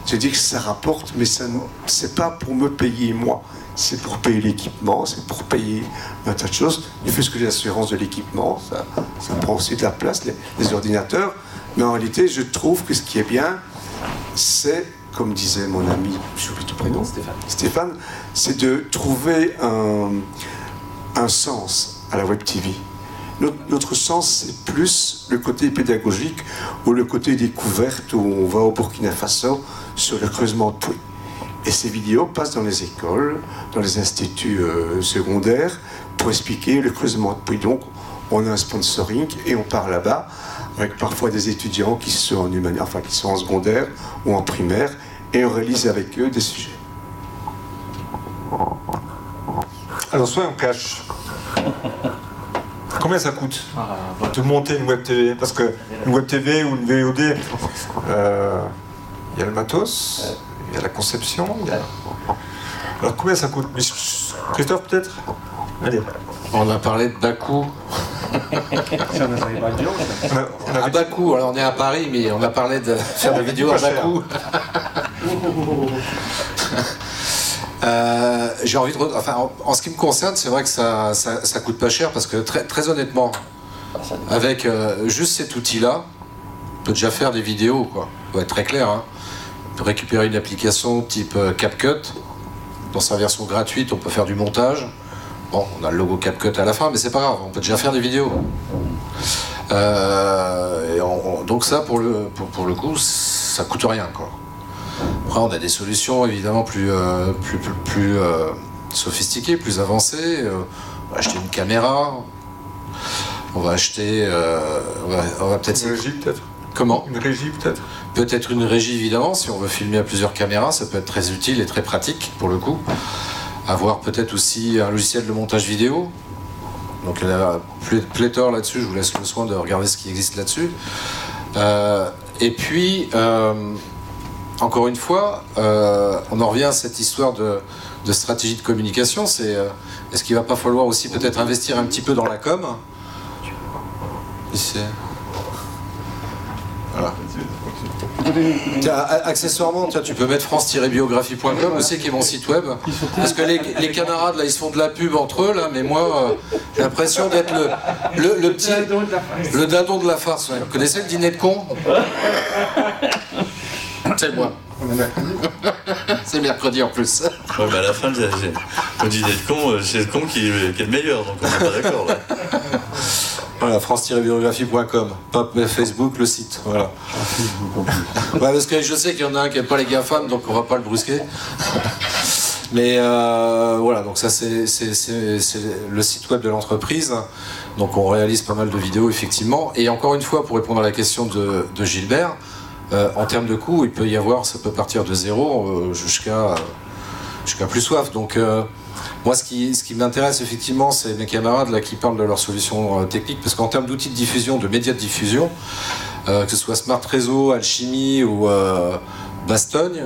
je dis que ça rapporte, mais ce n'est pas pour me payer moi. C'est pour payer l'équipement, c'est pour payer un tas de choses. Du fait que l'assurance de l'équipement, ça, ça, prend aussi de la place, les ordinateurs. Mais en réalité, je trouve que ce qui est bien, c'est comme disait mon ami, je oublie ton prénom, Stéphane, Stéphane c'est de trouver un, un, sens à la Web TV. Notre, notre sens, c'est plus le côté pédagogique ou le côté découverte où on va au Burkina Faso sur le creusement de puits. Et ces vidéos passent dans les écoles, dans les instituts euh, secondaires pour expliquer le creusement de puits. Donc, on a un sponsoring et on part là-bas avec parfois des étudiants qui sont en enfin qui sont en secondaire ou en primaire, et on réalise avec eux des sujets. Alors soyons cash. Combien ça coûte de monter une web TV Parce que une web TV ou une VOD, il euh, y a le matos, il y a la conception. Alors combien ça coûte? Christophe peut-être? On a parlé de coût. à coût, alors on est à Paris, mais on a parlé de faire des vidéos à coût. euh, J'ai envie de. Enfin, en, en, ce qui me concerne, c'est vrai que ça, ça, ça, coûte pas cher parce que très, très honnêtement, avec euh, juste cet outil-là, on peut déjà faire des vidéos, quoi. Faut être très clair. Hein. On peut récupérer une application type euh, CapCut. Dans sa version gratuite, on peut faire du montage. Bon, on a le logo CapCut à la fin, mais c'est pas grave, on peut déjà faire des vidéos. Euh, et on, on, donc ça, pour le, pour, pour, le coup, ça coûte rien. Quoi. Après, on a des solutions évidemment plus, euh, plus, plus, plus euh, sophistiquées, plus avancées. on va acheter une caméra, on va acheter... on va, on va peut-être... Une régie peut-être? Comment? Une régie peut-être? Peut-être une régie évidemment, si on veut filmer à plusieurs caméras, ça peut être très utile et très pratique pour le coup avoir peut-être aussi un logiciel de montage vidéo. Donc il y a pléthore là-dessus, je vous laisse le soin de regarder ce qui existe là-dessus. Euh, et puis, euh, encore une fois, euh, on en revient à cette histoire de, de stratégie de communication, c'est est-ce qu'il va pas falloir aussi peut-être investir un petit peu dans la com? Ici. Voilà. Tiens, accessoirement, tiens, tu peux mettre france-biographie.com aussi, qui est mon site web. Parce que les, les, camarades, là, ils se font de la pub entre eux, là, mais moi, euh, j'ai l'impression d'être le, le, le, petit. Le dindon de la farce. Ouais. Vous connaissez le dîner de con? C'est moi. c'est mercredi en plus. Ouais, mais à la fin, le dîner de con, c'est le con qui, qui, est le meilleur, donc on n'est pas d'accord. Voilà, france-biographie.com, pas Facebook, le site. Voilà. ouais, parce que je sais qu'il y en a un qui n'aime pas les GAFAM, donc on va pas le brusquer. Mais euh, voilà, donc ça c'est le site web de l'entreprise. Donc on réalise pas mal de vidéos effectivement. Et encore une fois, pour répondre à la question de, de Gilbert, euh, en termes de coûts, il peut y avoir, ça peut partir de zéro euh, jusqu'à jusqu'à plus soif. Donc moi, ce qui, ce qui m'intéresse effectivement, c'est mes camarades là qui parlent de leurs solutions euh, techniques, parce qu'en termes d'outils de diffusion, de médias de diffusion, euh, que ce soit Smart Réseau, Alchimie ou euh, Bastogne,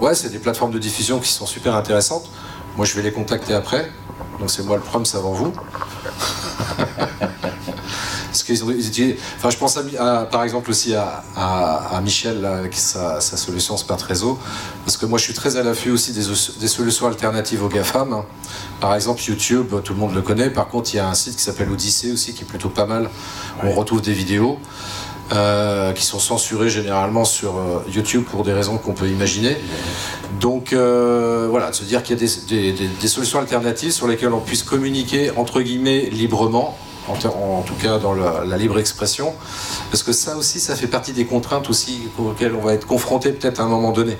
ouais, c'est des plateformes de diffusion qui sont super intéressantes. Moi, je vais les contacter après. Donc, c'est moi le proms avant vous. Qu'ils ont, enfin, je pense à, à, par exemple aussi à, Michel là, avec sa, sa, solution Smart Réseau, parce que moi je suis très à l'affût aussi des, des, solutions alternatives aux GAFAM. Par exemple YouTube, tout le monde le connaît. Par contre, il y a un site qui s'appelle Odyssée aussi, qui est plutôt pas mal. Où on retrouve des vidéos. Euh, qui sont censurées généralement sur euh, YouTube pour des raisons qu'on peut imaginer. Donc euh, voilà, de se dire qu'il y a des, des, des, solutions alternatives sur lesquelles on puisse communiquer entre guillemets librement en, en, tout cas dans la, la, libre expression, parce que ça aussi, ça fait partie des contraintes aussi auxquelles on va être confronté peut-être à un moment donné.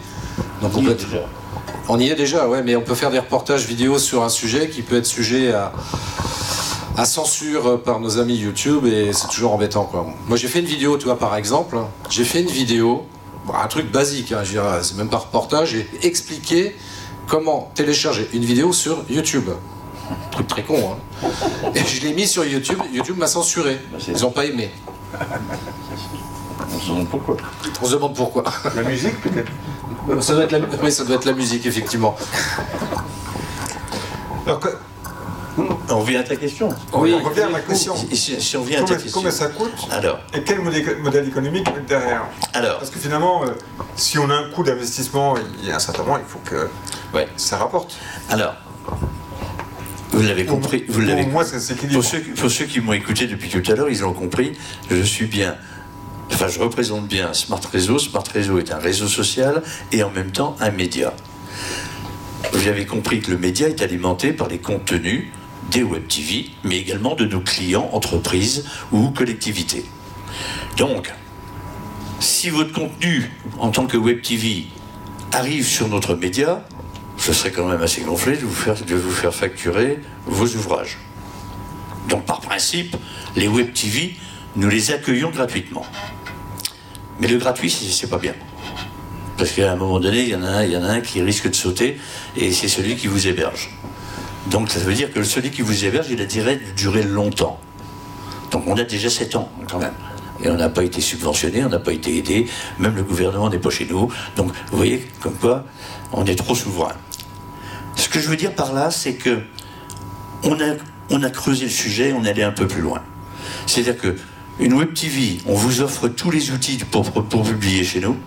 Donc on, peut être, on y est déjà, ouais, mais on peut faire des reportages vidéo sur un sujet qui peut être sujet à, à censure par nos amis YouTube et c'est toujours embêtant quoi. Moi j'ai fait une vidéo, tu vois par exemple, j'ai fait une vidéo, bon, un truc basique, hein, c'est même pas reportage, j'ai expliqué comment télécharger une vidéo sur YouTube. Truc très con, hein. Et je l'ai mis sur YouTube, YouTube m'a censuré. Ils n'ont pas aimé. On se demande pourquoi. On se demande pourquoi. La musique peut-être Ça doit être la, oui, ça doit être la musique, effectivement. Alors, que- On revient à ta question. Oui, on revient à la question. Si, si- si on revient à ta Combien, question. combien ça coûte Alors, et quel modèle, économique derrière alors, Parce que finalement, euh, si on a un coût d'investissement, il y a un certain moment, il faut que ouais. ça rapporte. Alors, vous l'avez compris, vous pour l'avez moi, ça s'équilibre. Pour ceux, pour ceux qui m'ont écouté depuis tout à l'heure, ils l'ont compris, je suis bien, enfin je représente bien Smart Réseau. Smart Réseau est un réseau social et en même temps un média. Vous avez compris que le média est alimenté par les contenus des web TV, mais également de nos clients, entreprises ou collectivités. Donc, si votre contenu en tant que web TV arrive sur notre média, ce serait quand même assez gonflé de vous faire, de vous faire facturer vos ouvrages. Donc par principe, les web TV, nous les accueillons gratuitement. Mais le gratuit, c'est pas bien. Parce qu'à un moment donné, il y, en a un, y en a un qui risque de sauter, et c'est celui qui vous héberge. Donc ça veut dire que celui qui vous héberge, il a de durer longtemps. Donc on a déjà 7 ans quand même. Et on n'a pas été subventionné, on n'a pas été aidé, même le gouvernement n'est pas chez nous. Donc vous voyez comme quoi on est trop souverain. Ce que je veux dire par là, c'est que on a, creusé le sujet, on est allé un peu plus loin. C'est-à-dire que une web TV, on vous offre tous les outils pour, publier chez nous.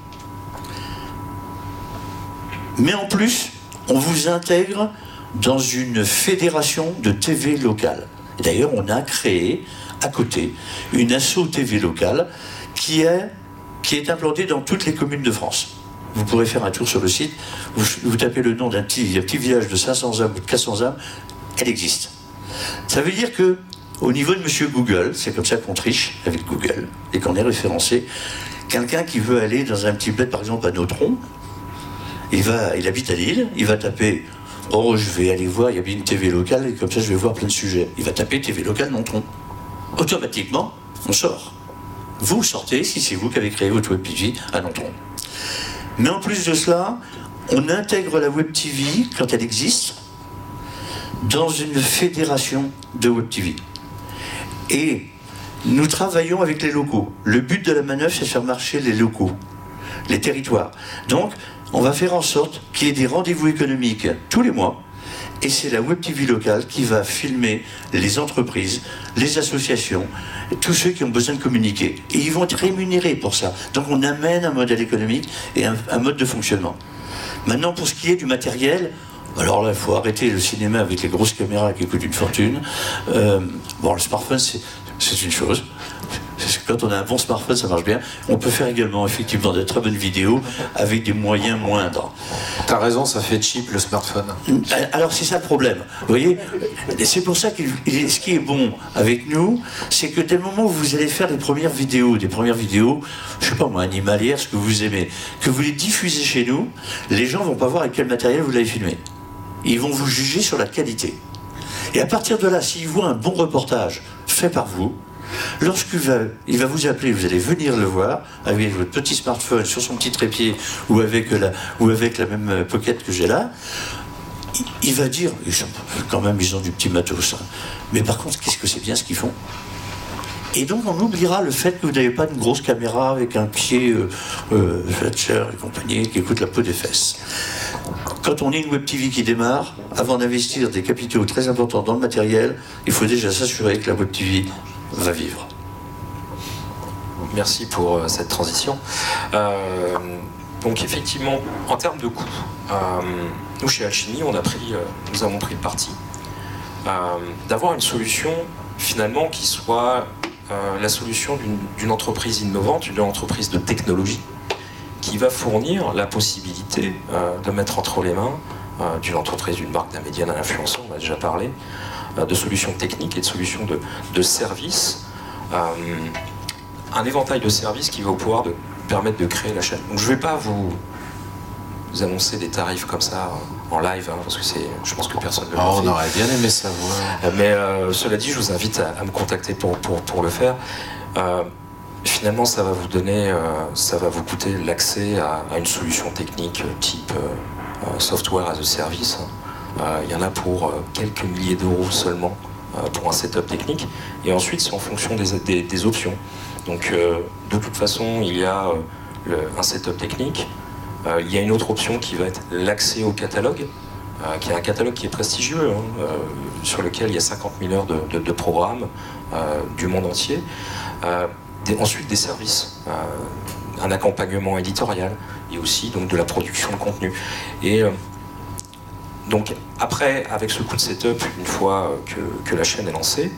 Mais en plus, on vous intègre dans une fédération de TV locale. Et D'ailleurs, on a créé à côté une asso TV locale qui est implantée dans toutes les communes de France. Vous pourrez faire un tour sur le site, vous, tapez le nom d'un petit, petit village de 500 âmes ou de 400 âmes, elle existe. Ça veut dire que, au niveau de Monsieur Google, c'est comme ça qu'on triche avec Google et qu'on est référencé. Quelqu'un qui veut aller dans un petit bled, par exemple à Nautron, il, va, il habite à Lille, il va taper Oh, je vais aller voir, il y a bien une TV locale, et comme ça je vais voir plein de sujets. Il va taper TV locale Nontron. Automatiquement, on sort. Vous sortez si c'est vous qui avez créé votre web TV à Nontron. Mais en plus de cela, on intègre la web TV, quand elle existe, dans une fédération de web TV. Et nous travaillons avec les locaux. Le but de la manœuvre, c'est de faire marcher les locaux, les territoires. Donc, on va faire en sorte qu'il y ait des rendez-vous économiques tous les mois. Et c'est la Web TV locale qui va filmer les entreprises, les associations, tous ceux qui ont besoin de communiquer. Et ils vont être rémunérés pour ça. Donc on amène un modèle économique et un, mode de fonctionnement. Maintenant, pour ce qui est du matériel, alors là, il faut arrêter le cinéma avec les grosses caméras qui coûtent une fortune. Euh, bon, le smartphone, c'est une chose. Quand on a un bon smartphone, ça marche bien. On peut faire également effectivement de très bonnes vidéos avec des moyens moindres. T'as raison, ça fait cheap le smartphone. Alors c'est ça le problème. Vous voyez, c'est pour ça que ce qui est bon avec nous, c'est que dès le moment où vous allez faire des premières vidéos, des premières vidéos, je sais pas moi, animalières, ce que vous aimez, que vous les diffusez chez nous, les gens vont pas voir avec quel matériel vous l'avez filmé. Ils vont vous juger sur la qualité. Et à partir de là, s'ils voient un bon reportage fait par vous, lorsqu'il va, il va vous appeler, vous allez venir le voir avec votre petit smartphone sur son petit trépied ou avec la, même euh, pocket que j'ai là, il- va dire, quand même, ils ont du petit matos. hein. Mais par contre, qu'est-ce que c'est bien ce qu'ils font? Et donc on oubliera le fait que vous n'avez pas une grosse caméra avec un pied euh, euh, Fletcher et compagnie qui coûte la peau des fesses. Quand on est une web TV qui démarre, avant d'investir des capitaux très importants dans le matériel, il faut déjà s'assurer que la web TV va vivre. Merci pour euh, cette transition. Euh, donc effectivement, en termes de coûts, euh, nous chez Alchimie, on a pris, nous avons pris le parti d'avoir une solution finalement qui soit la solution d'une- entreprise innovante, d'une entreprise de technologie, qui va fournir la possibilité de mettre entre les mains d'une entreprise, d'une marque, d'un média, d'un influenceur, on a déjà parlé, de solutions techniques et de solutions de, de services. euh, un éventail de services qui va pouvoir de, permettre de créer la chaîne. Donc je ne vais pas vous, vous annoncer des tarifs comme ça euh, en live, hein, parce que c'est, je pense que personne ne le Ah, on aurait bien aimé savoir. Euh, Mais euh, cela dit, je vous invite à, à me contacter pour, pour, pour le faire. Euh, finalement, ça va vous donner, euh, ça va vous coûter l'accès à, à une solution technique euh, type euh, euh, software as a service. Euh, Il y en a pour euh, quelques milliers d'euros seulement euh, pour un setup technique. Et ensuite, c'est en fonction des options. Donc de toute façon, il y a un setup technique. il y a une autre option qui va être l'accès au catalogue, qui est un catalogue qui est prestigieux, hein, sur lequel il y a 50 000 heures de, programmes du monde entier. ensuite, des services, un accompagnement éditorial et aussi donc, de la production de contenu. Et donc après, avec ce coup de setup, une fois que, la chaîne est lancée,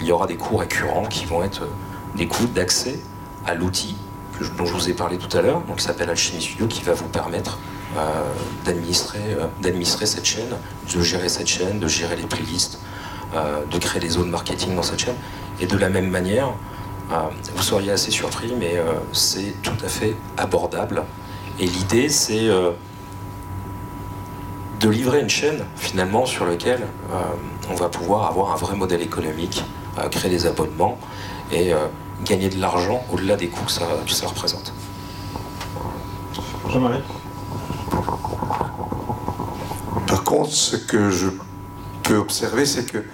il y aura des coûts récurrents qui vont être des coûts d'accès à l'outil dont je vous ai parlé tout à l'heure, qui s'appelle Alchemy Studio, qui va vous permettre euh, euh, d'administrer cette chaîne, de gérer cette chaîne, de gérer les playlists, euh, de créer des zones marketing dans cette chaîne. Et de la même manière, vous seriez assez surpris, mais c'est tout à fait abordable. Et l'idée, c'est de livrer une chaîne finalement sur laquelle euh, on va pouvoir avoir un vrai modèle économique, euh, créer des abonnements et euh, gagner de l'argent au-delà des coûts que ça, que ça représente. Jean-Marie? Par contre, ce que je peux observer, c'est que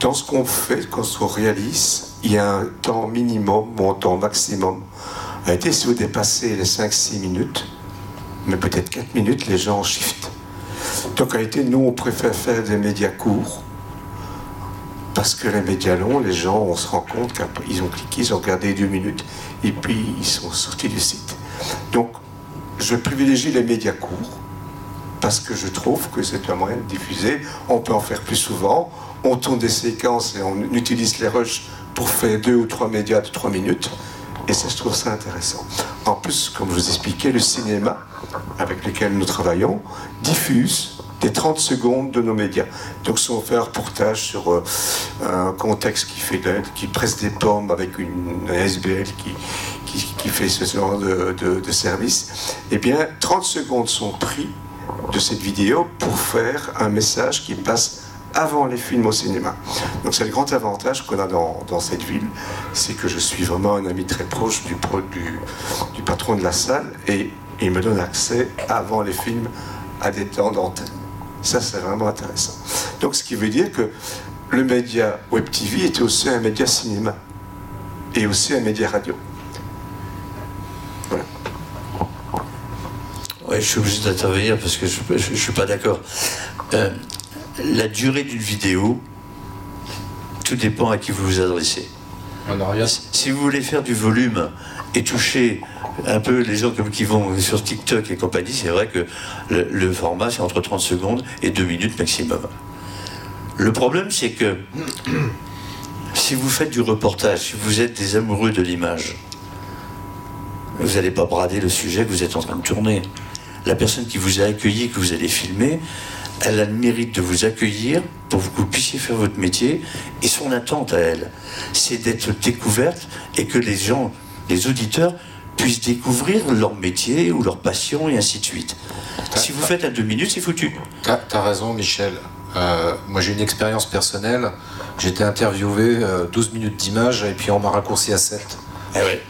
dans ce qu'on fait, quand on réalise, il y a un temps minimum ou un temps maximum. A été si vous dépassez les 5-6 minutes, mais peut-être 4 minutes, les gens shiftent. Donc, en réalité, nous, on préfère faire des médias courts. Parce que les médias longs, les gens, on se rend compte qu'ils ont cliqué, ils ont regardé deux minutes, et puis ils sont sortis du site. Donc, je privilégie les médias courts, parce que je trouve que c'est un moyen de diffuser. On peut en faire plus souvent. On tourne des séquences et on utilise les rushs pour faire deux ou trois médias de trois minutes. Et ça, je trouve ça intéressant. En plus, comme je vous expliquais, le cinéma avec lequel nous travaillons diffuse des 30 secondes de nos médias. Donc, si on fait un reportage sur euh, un contexte qui, presse des pommes avec une, SBL qui, fait ce genre de, service, eh bien, 30 secondes sont pris de cette vidéo pour faire un message qui passe avant les films au cinéma. Donc c'est le grand avantage qu'on a dans, cette ville, c'est que je suis vraiment un ami très proche du, patron de la salle et il me donne accès avant les films à des temps d'antenne. Ça, c'est vraiment intéressant. Donc, ce qui veut dire que le média Web TV était aussi un média cinéma et aussi un média radio. Voilà. Ouais, je suis obligé d'intervenir parce que je ne suis pas d'accord. Euh, la durée d'une vidéo, tout dépend à qui vous vous adressez. Si vous voulez faire du volume et toucher un peu les gens comme qui vont sur TikTok et compagnie, c'est vrai que le, format c'est entre 30 secondes et 2 minutes maximum. Le problème c'est que si vous faites du reportage, si vous êtes des amoureux de l'image, vous n'allez pas brader le sujet que vous êtes en train de tourner. La personne qui vous a accueilli, que vous allez filmer, elle a le mérite de vous accueillir pour que vous puissiez faire votre métier. Et son attente à elle, c'est d'être découverte et que les gens, les auditeurs, puissent découvrir leur métier ou leur passion et ainsi de suite. Si vous faites à deux minutes, c'est foutu. T'as as raison, Michel. Euh, moi, j'ai une expérience personnelle. J'étais interviewé 12 euh, minutes d'image et puis on m'a raccourci à 7. Eh ouais.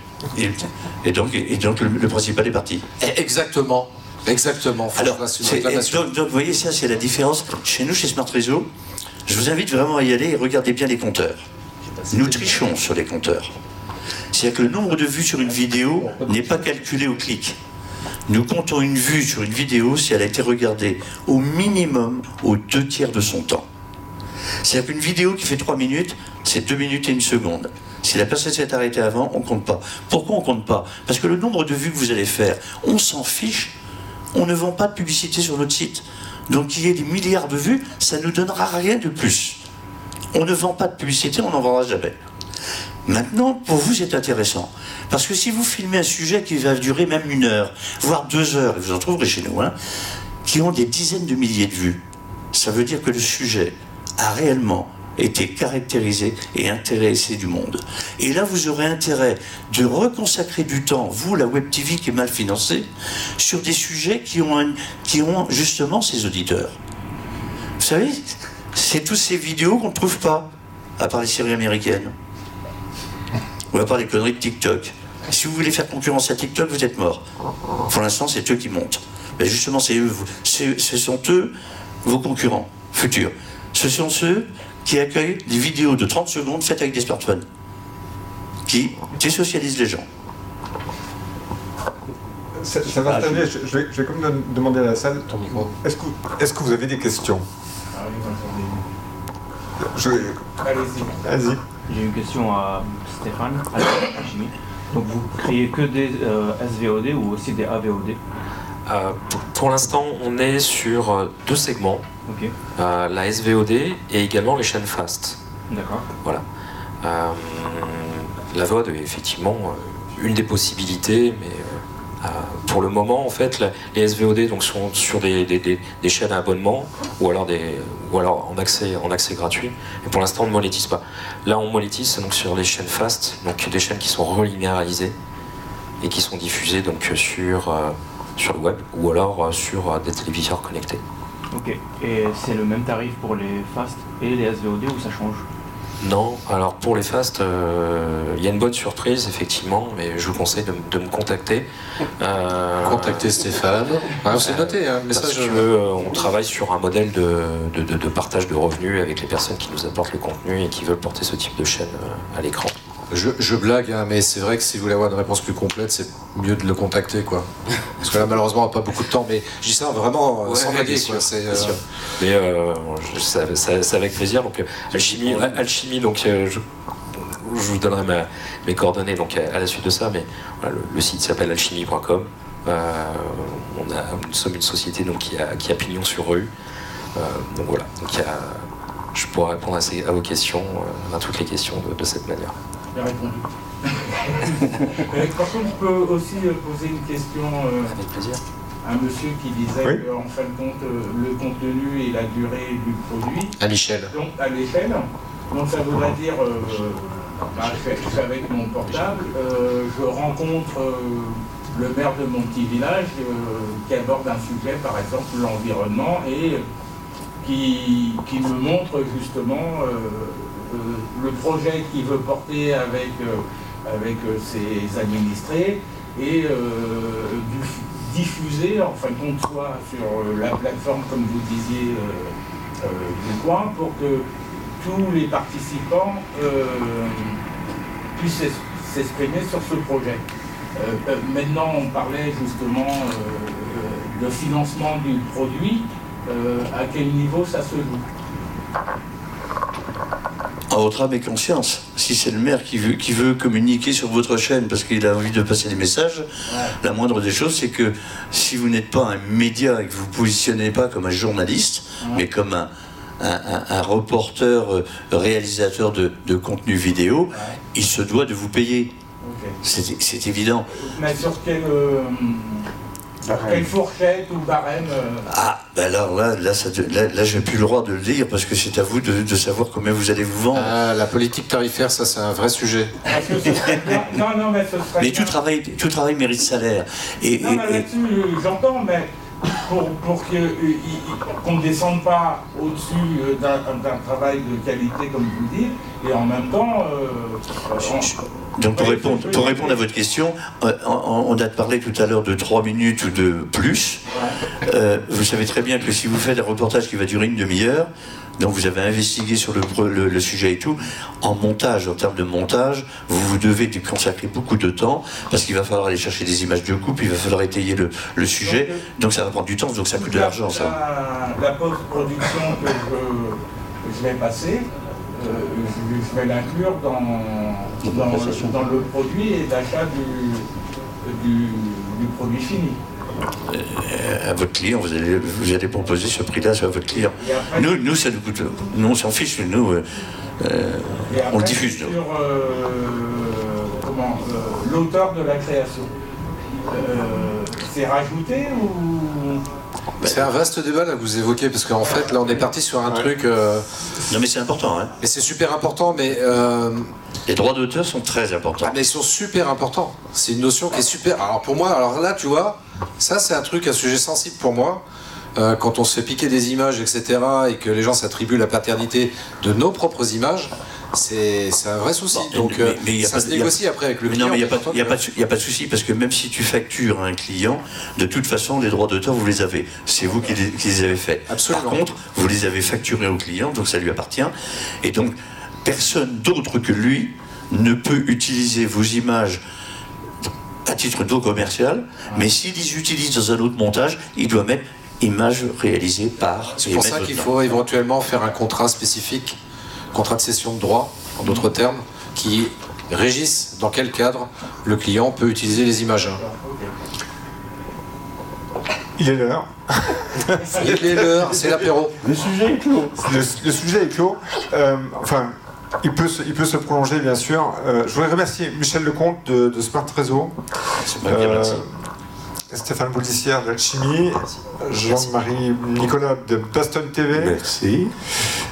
et, donc, et donc le, principal est parti. Eh, exactement. Exactement. Alors, donc, donc, vous voyez, ça, c'est la différence. Chez nous, chez Smart Réseau, je vous invite vraiment à y aller et regardez bien les compteurs. Nous trichons sur les compteurs. C'est-à-dire que le nombre de vues sur une vidéo n'est pas calculé au clic. Nous comptons une vue sur une vidéo si elle a été regardée au minimum aux deux tiers de son temps. C'est-à-dire qu'une vidéo qui fait trois minutes, c'est deux minutes et une seconde. Si la personne s'est arrêtée avant, on ne compte pas. Pourquoi on ne compte pas? Parce que le nombre de vues que vous allez faire, on s'en fiche. On ne vend pas de publicité sur notre site. Donc qu'il y ait des milliards de vues, ça ne nous donnera rien de plus. On ne vend pas de publicité, on n'en vendra jamais. Maintenant, pour vous, c'est intéressant. Parce que si vous filmez un sujet qui va durer même une heure, voire deux heures, et vous en trouverez chez nous, hein, qui ont des dizaines de milliers de vues, ça veut dire que le sujet a réellement été caractérisé et intéressé du monde. Et là, vous aurez intérêt de reconsacrer du temps, vous, la Web TV qui est mal financée, sur des sujets qui ont, qui ont justement ces auditeurs. Vous savez, c'est toutes ces vidéos qu'on ne trouve pas, à part les séries américaines. Ou à part les conneries de TikTok. Si vous voulez faire concurrence à TikTok, vous êtes mort. Pour l'instant, c'est eux qui montent. Mais justement, c'est eux, ce sont eux vos concurrents futurs. Ce sont ceux qui accueillent des vidéos de 30 secondes faites avec des smartphones. qui désocialise les gens. Ça, ça va Ah, terminer. Je, je vais, je vais quand même demander à la salle. Ton micro. Est-ce que, est-ce que vous avez des questions? Je, Allez-y. J'ai une question à Stéphane, à. Donc vous créez que des euh, SVOD ou aussi des AVOD Euh, pour- l'instant, on est sur euh, deux segments, euh, la SVOD et également les chaînes fast. d'accord. Voilà. Euh, la VOD est effectivement une des possibilités, mais pour le moment, en fait, la- les SVOD donc, sont sur des, des- des- des chaînes à abonnement ou alors, des, ou alors en, accès, en accès gratuit. Et pour l'instant, on ne monétise pas. Là, on monétise donc, sur les chaînes fast, donc des chaînes qui sont relinéarisées et qui sont diffusées donc, sur, sur le web ou alors euh, sur euh, des téléviseurs connectés. Ok, et c'est le même tarif pour les fast et les SVOD ou ça change? Non, alors pour les fast, euh, il y a une bonne surprise effectivement, mais je vous conseille de, me contacter. Euh, Contactez Stéphane. Ah, c'est noté, hein, Parce que euh, on travaille sur un modèle de, de- de- de partage de revenus avec les personnes qui nous apportent le contenu et qui veulent porter ce type de chaîne à l'écran. Je, je blague, hein, mais c'est vrai que si vous voulez avoir une réponse plus complète, c'est mieux de le contacter, quoi. Parce que là, malheureusement, on n'a pas beaucoup de temps, mais je dis ça vraiment euh, Ouais, sans blaguer, quoi. C'est, euh, sûr. Mais euh, c'est avec plaisir. Donc, euh, alchimie, alchimie donc euh, je, je vous donnerai ma- mes coordonnées donc à, à la suite de ça. Mais voilà, le, le site s'appelle alchimie.com. On a, nous sommes une société donc qui a, qui a pignon sur rue. Donc voilà. Donc il y a- je pourrais répondre à, ces- à vos questions, à toutes les questions de, de cette manière. Bien répondu. Par contre, je peux aussi euh, poser une question euh, Avec plaisir. à un monsieur qui disait Oui. qu'en fin de compte, euh, le contenu et la durée du produit, À Michel. donc à l'échelle, donc ça voudrait dire, euh, bah, je, fais, avec mon portable, euh, je rencontre euh, le maire de mon petit village euh, qui aborde un sujet, par exemple l'environnement, et qui, qui me montre justement le projet qu'il veut porter avec, euh, avec euh, ses administrés et euh, diffuser en fin de compte soit sur euh, la plateforme comme vous disiez euh, euh, du coin pour que tous les participants euh, puissent s'exprimer sur ce projet. Euh, euh, maintenant, on parlait justement euh, euh, de financement du produit. Euh, à quel niveau ça se joue Votre âme et conscience. Si c'est le maire qui veut, qui veut communiquer sur votre chaîne parce qu'il a envie de passer des messages, la moindre des choses, c'est que si vous n'êtes pas un média et que vous vous positionnez pas comme un journaliste, mais comme un, un- un- un reporter, euh, réalisateur de, de contenu vidéo, il se doit de vous payer. C'est évident. Mais sur quelle, euh, quelle fourchette ou barème euh, Ah, ben alors là, là, ça, là, là, j'ai plus le droit de le dire parce que c'est à vous de, de savoir combien vous allez vous vendre. Ah, la politique tarifaire, ça, c'est un vrai sujet. Non, non, mais ce serait Mais tout travail, tout travail mérite salaire. Et, Non, et- mais et- là-dessus, j'entends, mais pour, euh, qu'on ne descende pas au-dessus euh, d'un travail de qualité, comme vous le dites, et en même temps. euh, on- Donc pour répondre, pour répondre à votre question, on, a parlé tout à l'heure de 3 minutes ou de plus. Euh, vous savez très bien que si vous faites un reportage qui va durer une demi-heure, donc vous avez investigué sur le, le- le sujet et tout, en montage, en termes de montage, vous, vous devez consacrer beaucoup de temps parce qu'il va falloir aller chercher des images de coupe, il va falloir étayer le, le sujet, Donc, donc ça va prendre du temps, donc ça coûte de la- l'argent ça. La, la post-production que je, je vais passer, euh, je, je vais l'inclure dans, dans, dans le produit et l'achat du, du, du produit fini. Euh, À votre client, vous allez, vous allez proposer ce prix-là à votre client. Et après, Nous, nous, ça nous coûte. Nous, on s'en fiche, nous. euh, euh, et après, on le diffuse, nous. Sur euh, comment, euh, l'auteur de la création. Euh, c'est rajouté ou? C'est un vaste débat là que vous évoquez parce qu'en fait là on est parti sur un truc. euh, Non, mais c'est important, hein. mais c'est super important, mais euh, Les droits d'auteur sont très importants. Ah, mais ils sont super importants. C'est une notion qui est super. Alors pour moi, alors là, tu vois, ça c'est un truc, un sujet sensible pour moi. Euh, quand on se fait piquer des images, etc., et que les gens s'attribuent la paternité de nos propres images, c'est un vrai souci. Bon, Donc mais- euh, mais ça pas- se a- négocie après avec le Mais client. non, mais il n'y a, a a pas de souci, parce que même si tu factures à un client, de toute façon, les droits d'auteur, vous les avez. C'est vous qui les, qui les avez faits. Absolument. Par contre, vous les avez facturés au client, donc ça lui appartient. Et donc, personne d'autre que lui ne peut utiliser vos images à titre non commercial, mais s'il les utilise dans un autre montage, il doit mettre image réalisée par. C'est pour ça qu'il faut éventuellement faire un contrat spécifique, contrat de cession de droit, en d'autres termes, qui régisse dans quel cadre le client peut utiliser les images. Il est l'heure. Il est l'heure, c'est l'apéro. Le sujet est clos. Le, le sujet est clos. Euh, enfin, il peut, se, il peut se prolonger, bien sûr. Euh, je voudrais remercier Michel Lecomte de, de Smart Réseau, C'est pas bien, euh, merci. Stéphane Boulissière d'Alchimie, Jean-Marie Nicolas de Baston TV, Merci.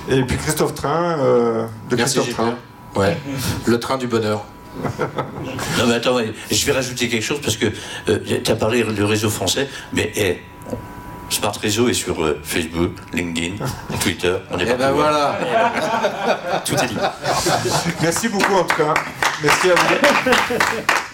et puis Christophe Train euh, de Merci Christophe Train. Ouais, le train du bonheur. Non mais attends, je vais rajouter quelque chose parce que tu as parlé du réseau français, mais eh, Smart Réseau est sur euh, Facebook, LinkedIn, Twitter. On est Et ben partout, hein. voilà. Tout est dit. Merci beaucoup en tout cas. Merci à vous.